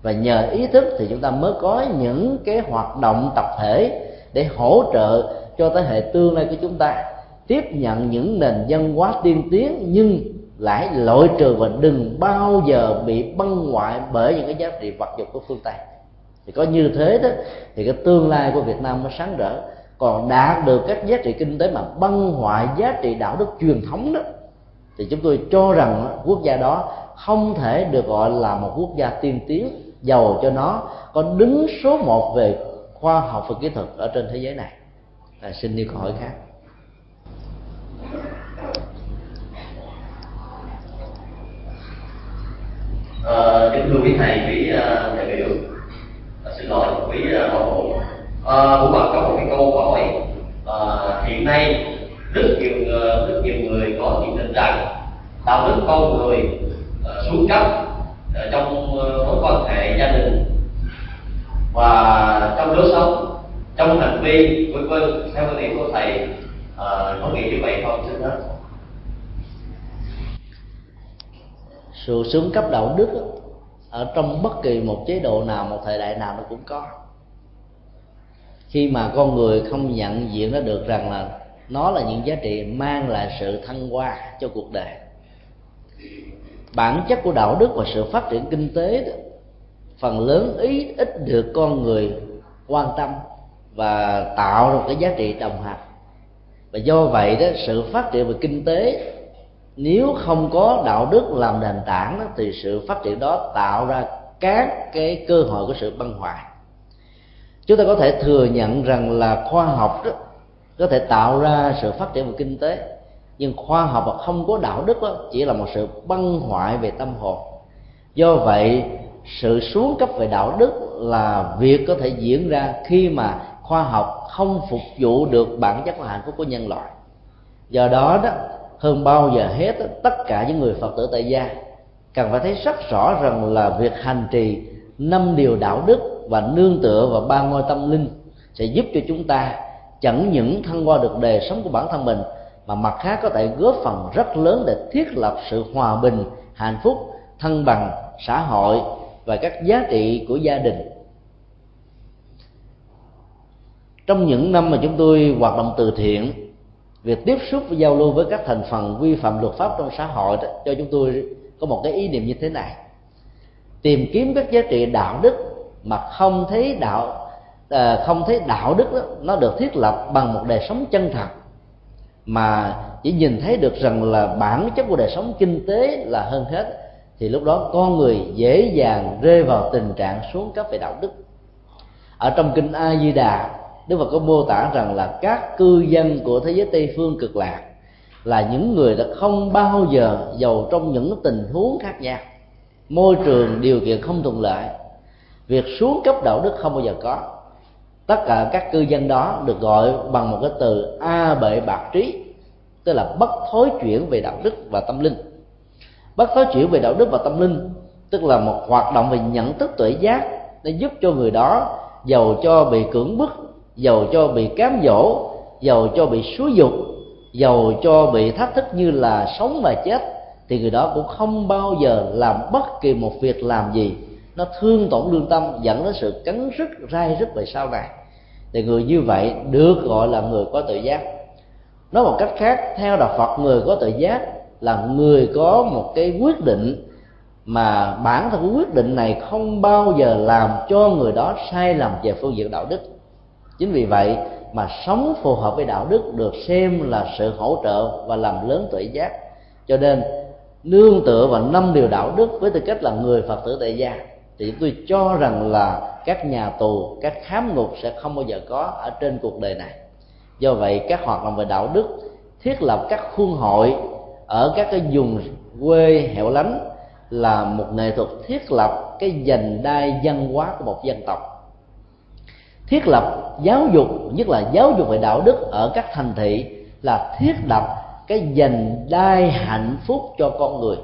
Speaker 1: Và nhờ ý thức thì chúng ta mới có những cái hoạt động tập thể để hỗ trợ cho thế hệ tương lai của chúng ta. Tiếp nhận những nền văn hóa tiên tiến nhưng lại loại trừ và đừng bao giờ bị băng ngoại bởi những cái giá trị vật dục của phương tây thì có như thế đó thì cái tương lai của việt nam nó sáng rỡ. Còn đạt được các giá trị kinh tế mà băng hoại giá trị đạo đức truyền thống đó thì chúng tôi cho rằng quốc gia đó không thể được gọi là một quốc gia tiên tiến giàu cho nó có đứng số một về khoa học và kỹ thuật ở trên thế giới này. À, xin đi câu hỏi khác.
Speaker 3: À, kính thưa quý thầy quý uh, đại biểu xin lỗi quý uh, bảo hộ à, bạn có một cái câu hỏi à, hiện nay rất nhiều à, rất nhiều người có nhận định rằng đạo đức con người uh, xuống cấp uh, trong mối quan hệ gia đình và trong lối sống trong hành vi vân vân. Theo quan điểm của thầy uh, có nghĩ như vậy không? Xin hết
Speaker 1: sự xuống cấp đạo đức ở trong bất kỳ một chế độ nào một thời đại nào nó cũng có. Khi mà con người không nhận diện nó được rằng là nó là những giá trị mang lại sự thăng hoa cho cuộc đời. Bản chất của đạo đức và sự phát triển kinh tế đó, phần lớn ý ít được con người quan tâm và tạo ra một cái giá trị đồng hành. Và do vậy đó sự phát triển về kinh tế nếu không có đạo đức làm nền tảng đó, thì sự phát triển đó tạo ra các cái cơ hội của sự băng hoại. Chúng ta có thể thừa nhận rằng là khoa học đó có thể tạo ra sự phát triển về kinh tế nhưng khoa học mà không có đạo đức đó, chỉ là một sự băng hoại về tâm hồn. Do vậy sự xuống cấp về đạo đức là việc có thể diễn ra khi mà khoa học không phục vụ được bản chất và hạnh phúc của nhân loại. Do đó đó hơn bao giờ hết, tất cả những người phật tử tại gia cần phải thấy rất rõ rằng là việc hành trì năm điều đạo đức và nương tựa vào ba ngôi tâm linh sẽ giúp cho chúng ta chẳng những thăng qua được đời sống của bản thân mình, mà mặt khác có thể góp phần rất lớn để thiết lập sự hòa bình, hạnh phúc, thăng bằng xã hội và các giá trị của gia đình. Trong những năm mà chúng tôi hoạt động từ thiện việc tiếp xúc và giao lưu với các thành phần vi phạm luật pháp trong xã hội đó, cho chúng tôi có một cái ý niệm như thế này. Tìm kiếm các giá trị đạo đức mà không thấy đạo à, không thấy đạo đức đó, nó được thiết lập bằng một đời sống chân thật. Mà chỉ nhìn thấy được rằng là bản chất của đời sống kinh tế là hơn hết thì lúc đó con người dễ dàng rơi vào tình trạng xuống cấp về đạo đức. Ở trong kinh a di đà đức phật có mô tả rằng là các cư dân của thế giới tây phương cực lạc là những người đã không bao giờ giàu trong những tình huống khác nhau. Môi trường điều kiện không thuận lợi, việc xuống cấp đạo đức không bao giờ có. Tất cả các cư dân đó được gọi bằng một cái từ a bệ bạc trí, tức là bất thối chuyển về đạo đức và tâm linh. Bất thối chuyển về đạo đức và tâm linh, tức là một hoạt động về nhận thức tuệ giác để giúp cho người đó giàu cho bị cưỡng bức dầu cho bị cám dỗ, dầu cho bị xúi dục, dầu cho bị thách thức như là sống và chết, thì người đó cũng không bao giờ làm bất kỳ một việc làm gì. Nó thương tổn lương tâm, dẫn đến sự cắn rứt, rai rứt về sau này. Thì người như vậy được gọi là người có tự giác. Nói một cách khác, theo đạo phật, người có tự giác là người có một cái quyết định mà bản thân quyết định này không bao giờ làm cho người đó sai lầm về phương diện đạo đức chính vì vậy mà sống phù hợp với đạo đức được xem là sự hỗ trợ và làm lớn tuệ giác. Cho nên, nương tựa vào năm điều đạo đức với tư cách là người phật tử tại gia, thì tôi cho rằng là các nhà tù, các khám ngục sẽ không bao giờ có ở trên cuộc đời này. Do vậy, các hoạt động về đạo đức thiết lập các khuôn hội ở các cái vùng quê hẻo lánh là một nghệ thuật thiết lập cái dành đai văn hóa của một dân tộc thiết lập giáo dục, nhất là giáo dục về đạo đức ở các thành thị là thiết lập cái dành đai hạnh phúc cho con người.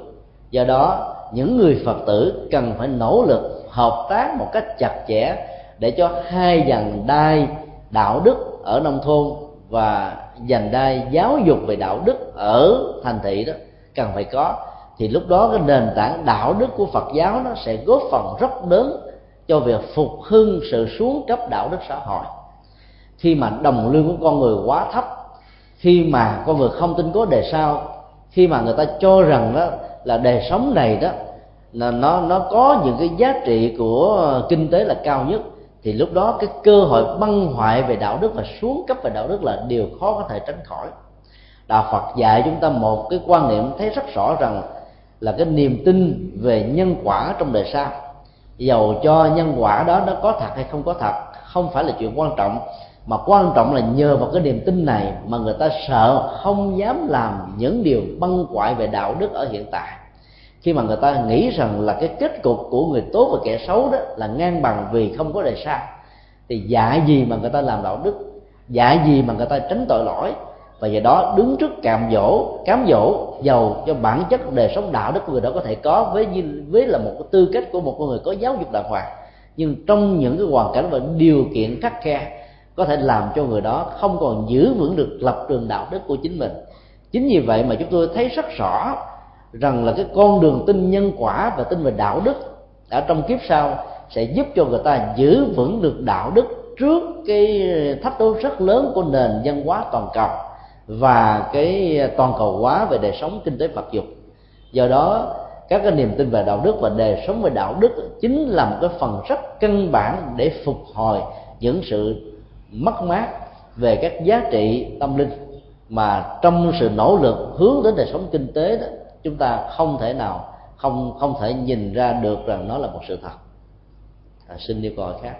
Speaker 1: Do đó, những người phật tử cần phải nỗ lực hợp tác một cách chặt chẽ để cho hai dành đai đạo đức ở nông thôn và dành đai giáo dục về đạo đức ở thành thị đó cần phải có. Thì lúc đó cái nền tảng đạo đức của Phật giáo nó sẽ góp phần rất lớn cho việc phục hưng sự xuống cấp đạo đức xã hội. Khi mà đồng lương của con người quá thấp, khi mà con người không tin có đề sao khi mà người ta cho rằng đó là đời sống này đó, là nó nó có những cái giá trị của kinh tế là cao nhất, thì lúc đó cái cơ hội băng hoại về đạo đức và xuống cấp về đạo đức là điều khó có thể tránh khỏi. Đạo phật dạy chúng ta một cái quan niệm thấy rất rõ rằng là cái niềm tin về nhân quả trong đời sau dầu cho nhân quả đó nó có thật hay không có thật, không phải là chuyện quan trọng. Mà quan trọng là nhờ vào cái niềm tin này mà người ta sợ không dám làm những điều băng quại về đạo đức ở hiện tại. Khi mà người ta nghĩ rằng là cái kết cục của người tốt và kẻ xấu đó là ngang bằng vì không có đề sai, thì dạ gì mà người ta làm đạo đức dạ gì mà người ta tránh tội lỗi và do đó, đứng trước cạm dỗ, cám dỗ giàu cho bản chất đời sống đạo đức của người đó có thể có với với là một cái tư cách của một người có giáo dục đàng hoàng. Nhưng trong những cái hoàn cảnh và điều kiện khắc khe, có thể làm cho người đó không còn giữ vững được lập trường đạo đức của chính mình. Chính vì vậy mà chúng tôi thấy rất rõ rằng là cái con đường tin nhân quả và tin về đạo đức ở trong kiếp sau sẽ giúp cho người ta giữ vững được đạo đức trước cái thách đố rất lớn của nền văn hóa toàn cầu và cái toàn cầu hóa về đời sống kinh tế vật dục. Do đó các cái niềm tin về đạo đức và đời sống về đạo đức chính là một cái phần rất căn bản để phục hồi những sự mất mát về các giá trị tâm linh. Mà trong sự nỗ lực hướng đến đời sống kinh tế đó chúng ta không thể nào không không thể nhìn ra được rằng nó là một sự thật. À, xin yêu cầu khác.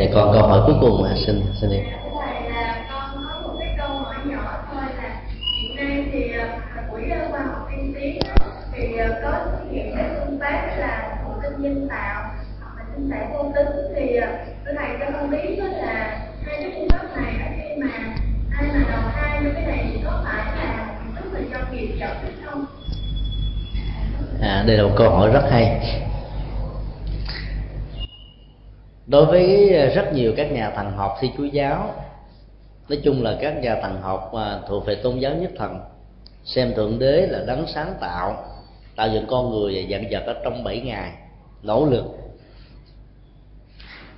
Speaker 1: Thì còn câu hỏi cuối cùng à, xin xin
Speaker 2: là con có một cái câu hỏi nhỏ thôi là hiện nay thì quỹ khoa học tiên tiến thì có thực hiện cái phương pháp là thụ tinh nhân tạo hoặc là sinh sản vô tính. Thì thưa thầy cho con biết là hai cái phương pháp này khi mà ai mà đầu thai như cái này thì có phải là tức là cho nghiệp hay không?
Speaker 1: À, đây là một câu hỏi rất hay đối với à, rất nhiều các nhà thần học thi chúa giáo, nói chung là các nhà thần học mà thuộc về tôn giáo nhất thần, xem thượng đế là đấng sáng tạo tạo dựng con người và dặn vật ở trong 7 ngày, nỗ lực,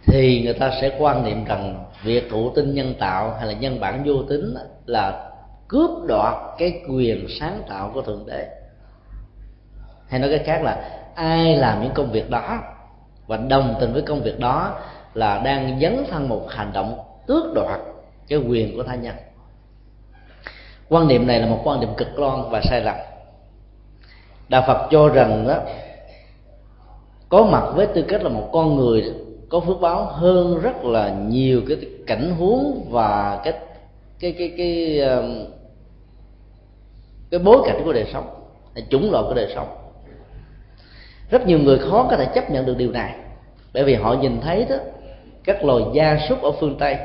Speaker 1: thì người ta sẽ quan niệm rằng việc thụ tinh nhân tạo hay là nhân bản vô tính là cướp đoạt cái quyền sáng tạo của thượng đế. Hay nói cái khác là, ai làm những công việc đó? Và đồng tình với công việc đó là đang dấn thân một hành động tước đoạt cái quyền của tha nhân. Quan niệm này là một quan niệm cực đoan và sai lầm. Đạo phật cho rằng đó có mặt với tư cách là một con người có phước báo hơn rất là nhiều cái cảnh huống và cái cái cái cái cái, cái bối cảnh của đời sống chủng loại của đời sống rất nhiều người khó có thể chấp nhận được điều này. Bởi vì họ nhìn thấy đó, các loài gia súc ở phương tây,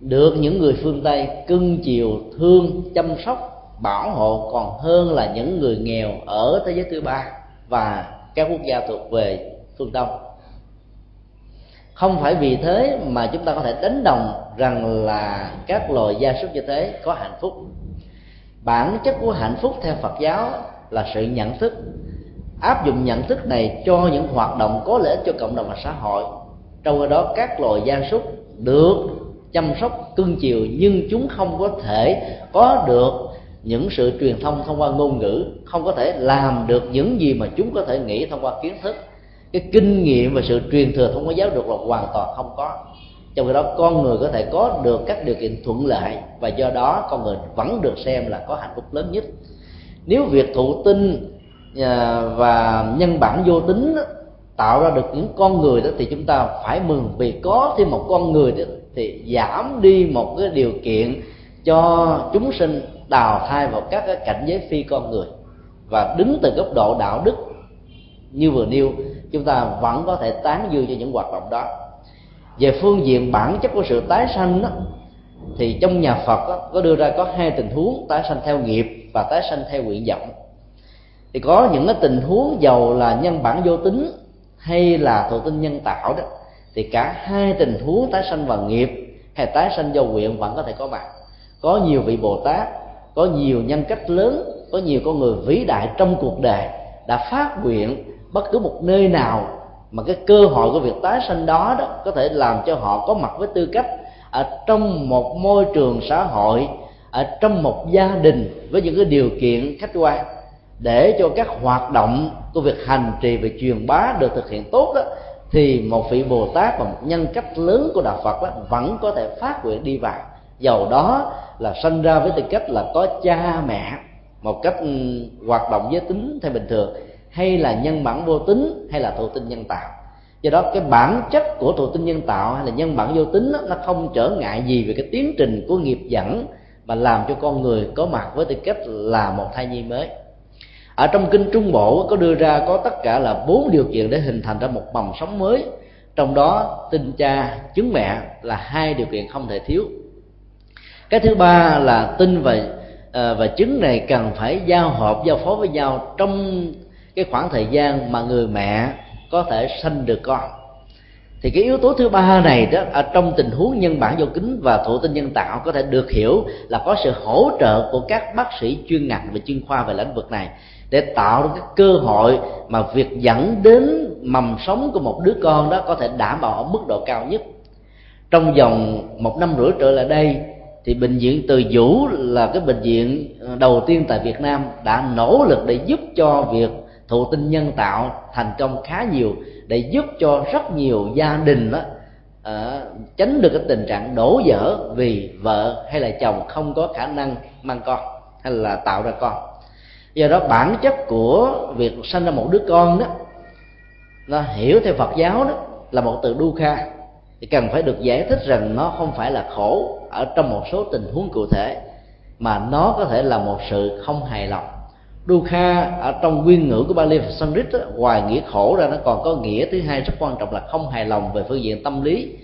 Speaker 1: được những người phương tây cưng chiều, thương, chăm sóc, bảo hộ còn hơn là những người nghèo ở thế giới thứ ba và các quốc gia thuộc về phương đông. Không phải vì thế mà chúng ta có thể đánh đồng rằng là các loài gia súc như thế có hạnh phúc. Bản chất của hạnh phúc theo phật giáo là sự nhận thức áp dụng nhận thức này cho những hoạt động có lợi ích cho cộng đồng và xã hội. Trong khi đó, các loài gia súc được chăm sóc cưng chiều nhưng chúng không có thể có được những sự truyền thông thông qua ngôn ngữ, không có thể làm được những gì mà chúng có thể nghĩ thông qua kiến thức. Cái kinh nghiệm và sự truyền thừa thông qua giáo dục là hoàn toàn không có. Trong khi đó, con người có thể có được các điều kiện thuận lợi và do đó con người vẫn được xem là có hạnh phúc lớn nhất. Nếu việc thụ tinh Dạ, và nhân bản vô tính tạo ra được những con người đó thì chúng ta phải mừng vì có thêm một con người đó, thì giảm đi một cái điều kiện cho chúng sinh đào thai vào các cái cảnh giới phi con người. Và đứng từ góc độ đạo đức như vừa nêu chúng ta vẫn có thể tán dương cho những hoạt động đó. Về phương diện bản chất của sự tái sanh đó, thì trong nhà Phật đó, có đưa ra có hai tình huống tái sanh theo nghiệp và tái sanh theo nguyện vọng thì có những cái tình huống giàu là nhân bản vô tính hay là thụ tinh nhân tạo đó. Thì cả hai tình huống tái sanh và nghiệp hay tái sanh do nguyện vẫn có thể có mặt. Có nhiều vị bồ tát, có nhiều nhân cách lớn, có nhiều con người vĩ đại trong cuộc đời đã phát nguyện bất cứ một nơi nào mà cái cơ hội của việc tái sanh đó đó có thể làm cho họ có mặt với tư cách ở trong một môi trường xã hội, ở trong một gia đình với những cái điều kiện khách quan để cho các hoạt động của việc hành trì và truyền bá được thực hiện tốt đó thì một vị bồ tát và một nhân cách lớn của đạo phật đó vẫn có thể phát nguyện đi vào. Dầu đó là sanh ra với tư cách là có cha mẹ một cách ừ, hoạt động giới tính theo bình thường hay là nhân bản vô tính hay là thụ tinh nhân tạo. Do đó cái bản chất của thụ tinh nhân tạo hay là nhân bản vô tính đó, nó không trở ngại gì về cái tiến trình của nghiệp dẫn mà làm cho con người có mặt với tư cách là một thai nhi mới ở trong kinh trung bộ có đưa ra có tất cả là bốn điều kiện để hình thành ra một mầm sống mới. Trong đó tinh cha, chứng mẹ là hai điều kiện không thể thiếu. Cái thứ ba là tinh và ờ, và trứng này cần phải giao hợp, giao phối với nhau trong cái khoảng thời gian mà người mẹ có thể sanh được con. Thì cái yếu tố thứ ba này đó, ở trong tình huống nhân bản vô kính và thụ tinh nhân tạo có thể được hiểu là có sự hỗ trợ của các bác sĩ chuyên ngành và chuyên khoa về lĩnh vực này để tạo ra cái cơ hội mà việc dẫn đến mầm sống của một đứa con đó có thể đảm bảo ở mức độ cao nhất. Trong vòng một năm rưỡi trở lại đây thì bệnh viện từ vũ là cái bệnh viện ờ, đầu tiên tại việt nam đã nỗ lực để giúp cho việc thụ tinh nhân tạo thành công khá nhiều để giúp cho rất nhiều gia đình đó uh, tránh được cái tình trạng đổ vỡ vì vợ hay là chồng không có khả năng mang con hay là tạo ra con do đó bản chất của việc sanh ra một đứa con đó nó hiểu theo phật giáo đó là một từ đu kha. Thì cần phải được giải thích rằng nó không phải là khổ ở trong một số tình huống cụ thể mà nó có thể là một sự không hài lòng. Dukha ở trong nguyên ngữ của Bali và Sanskrit đó, ngoài nghĩa khổ ra nó còn có nghĩa thứ hai rất quan trọng là không hài lòng về phương diện tâm lý.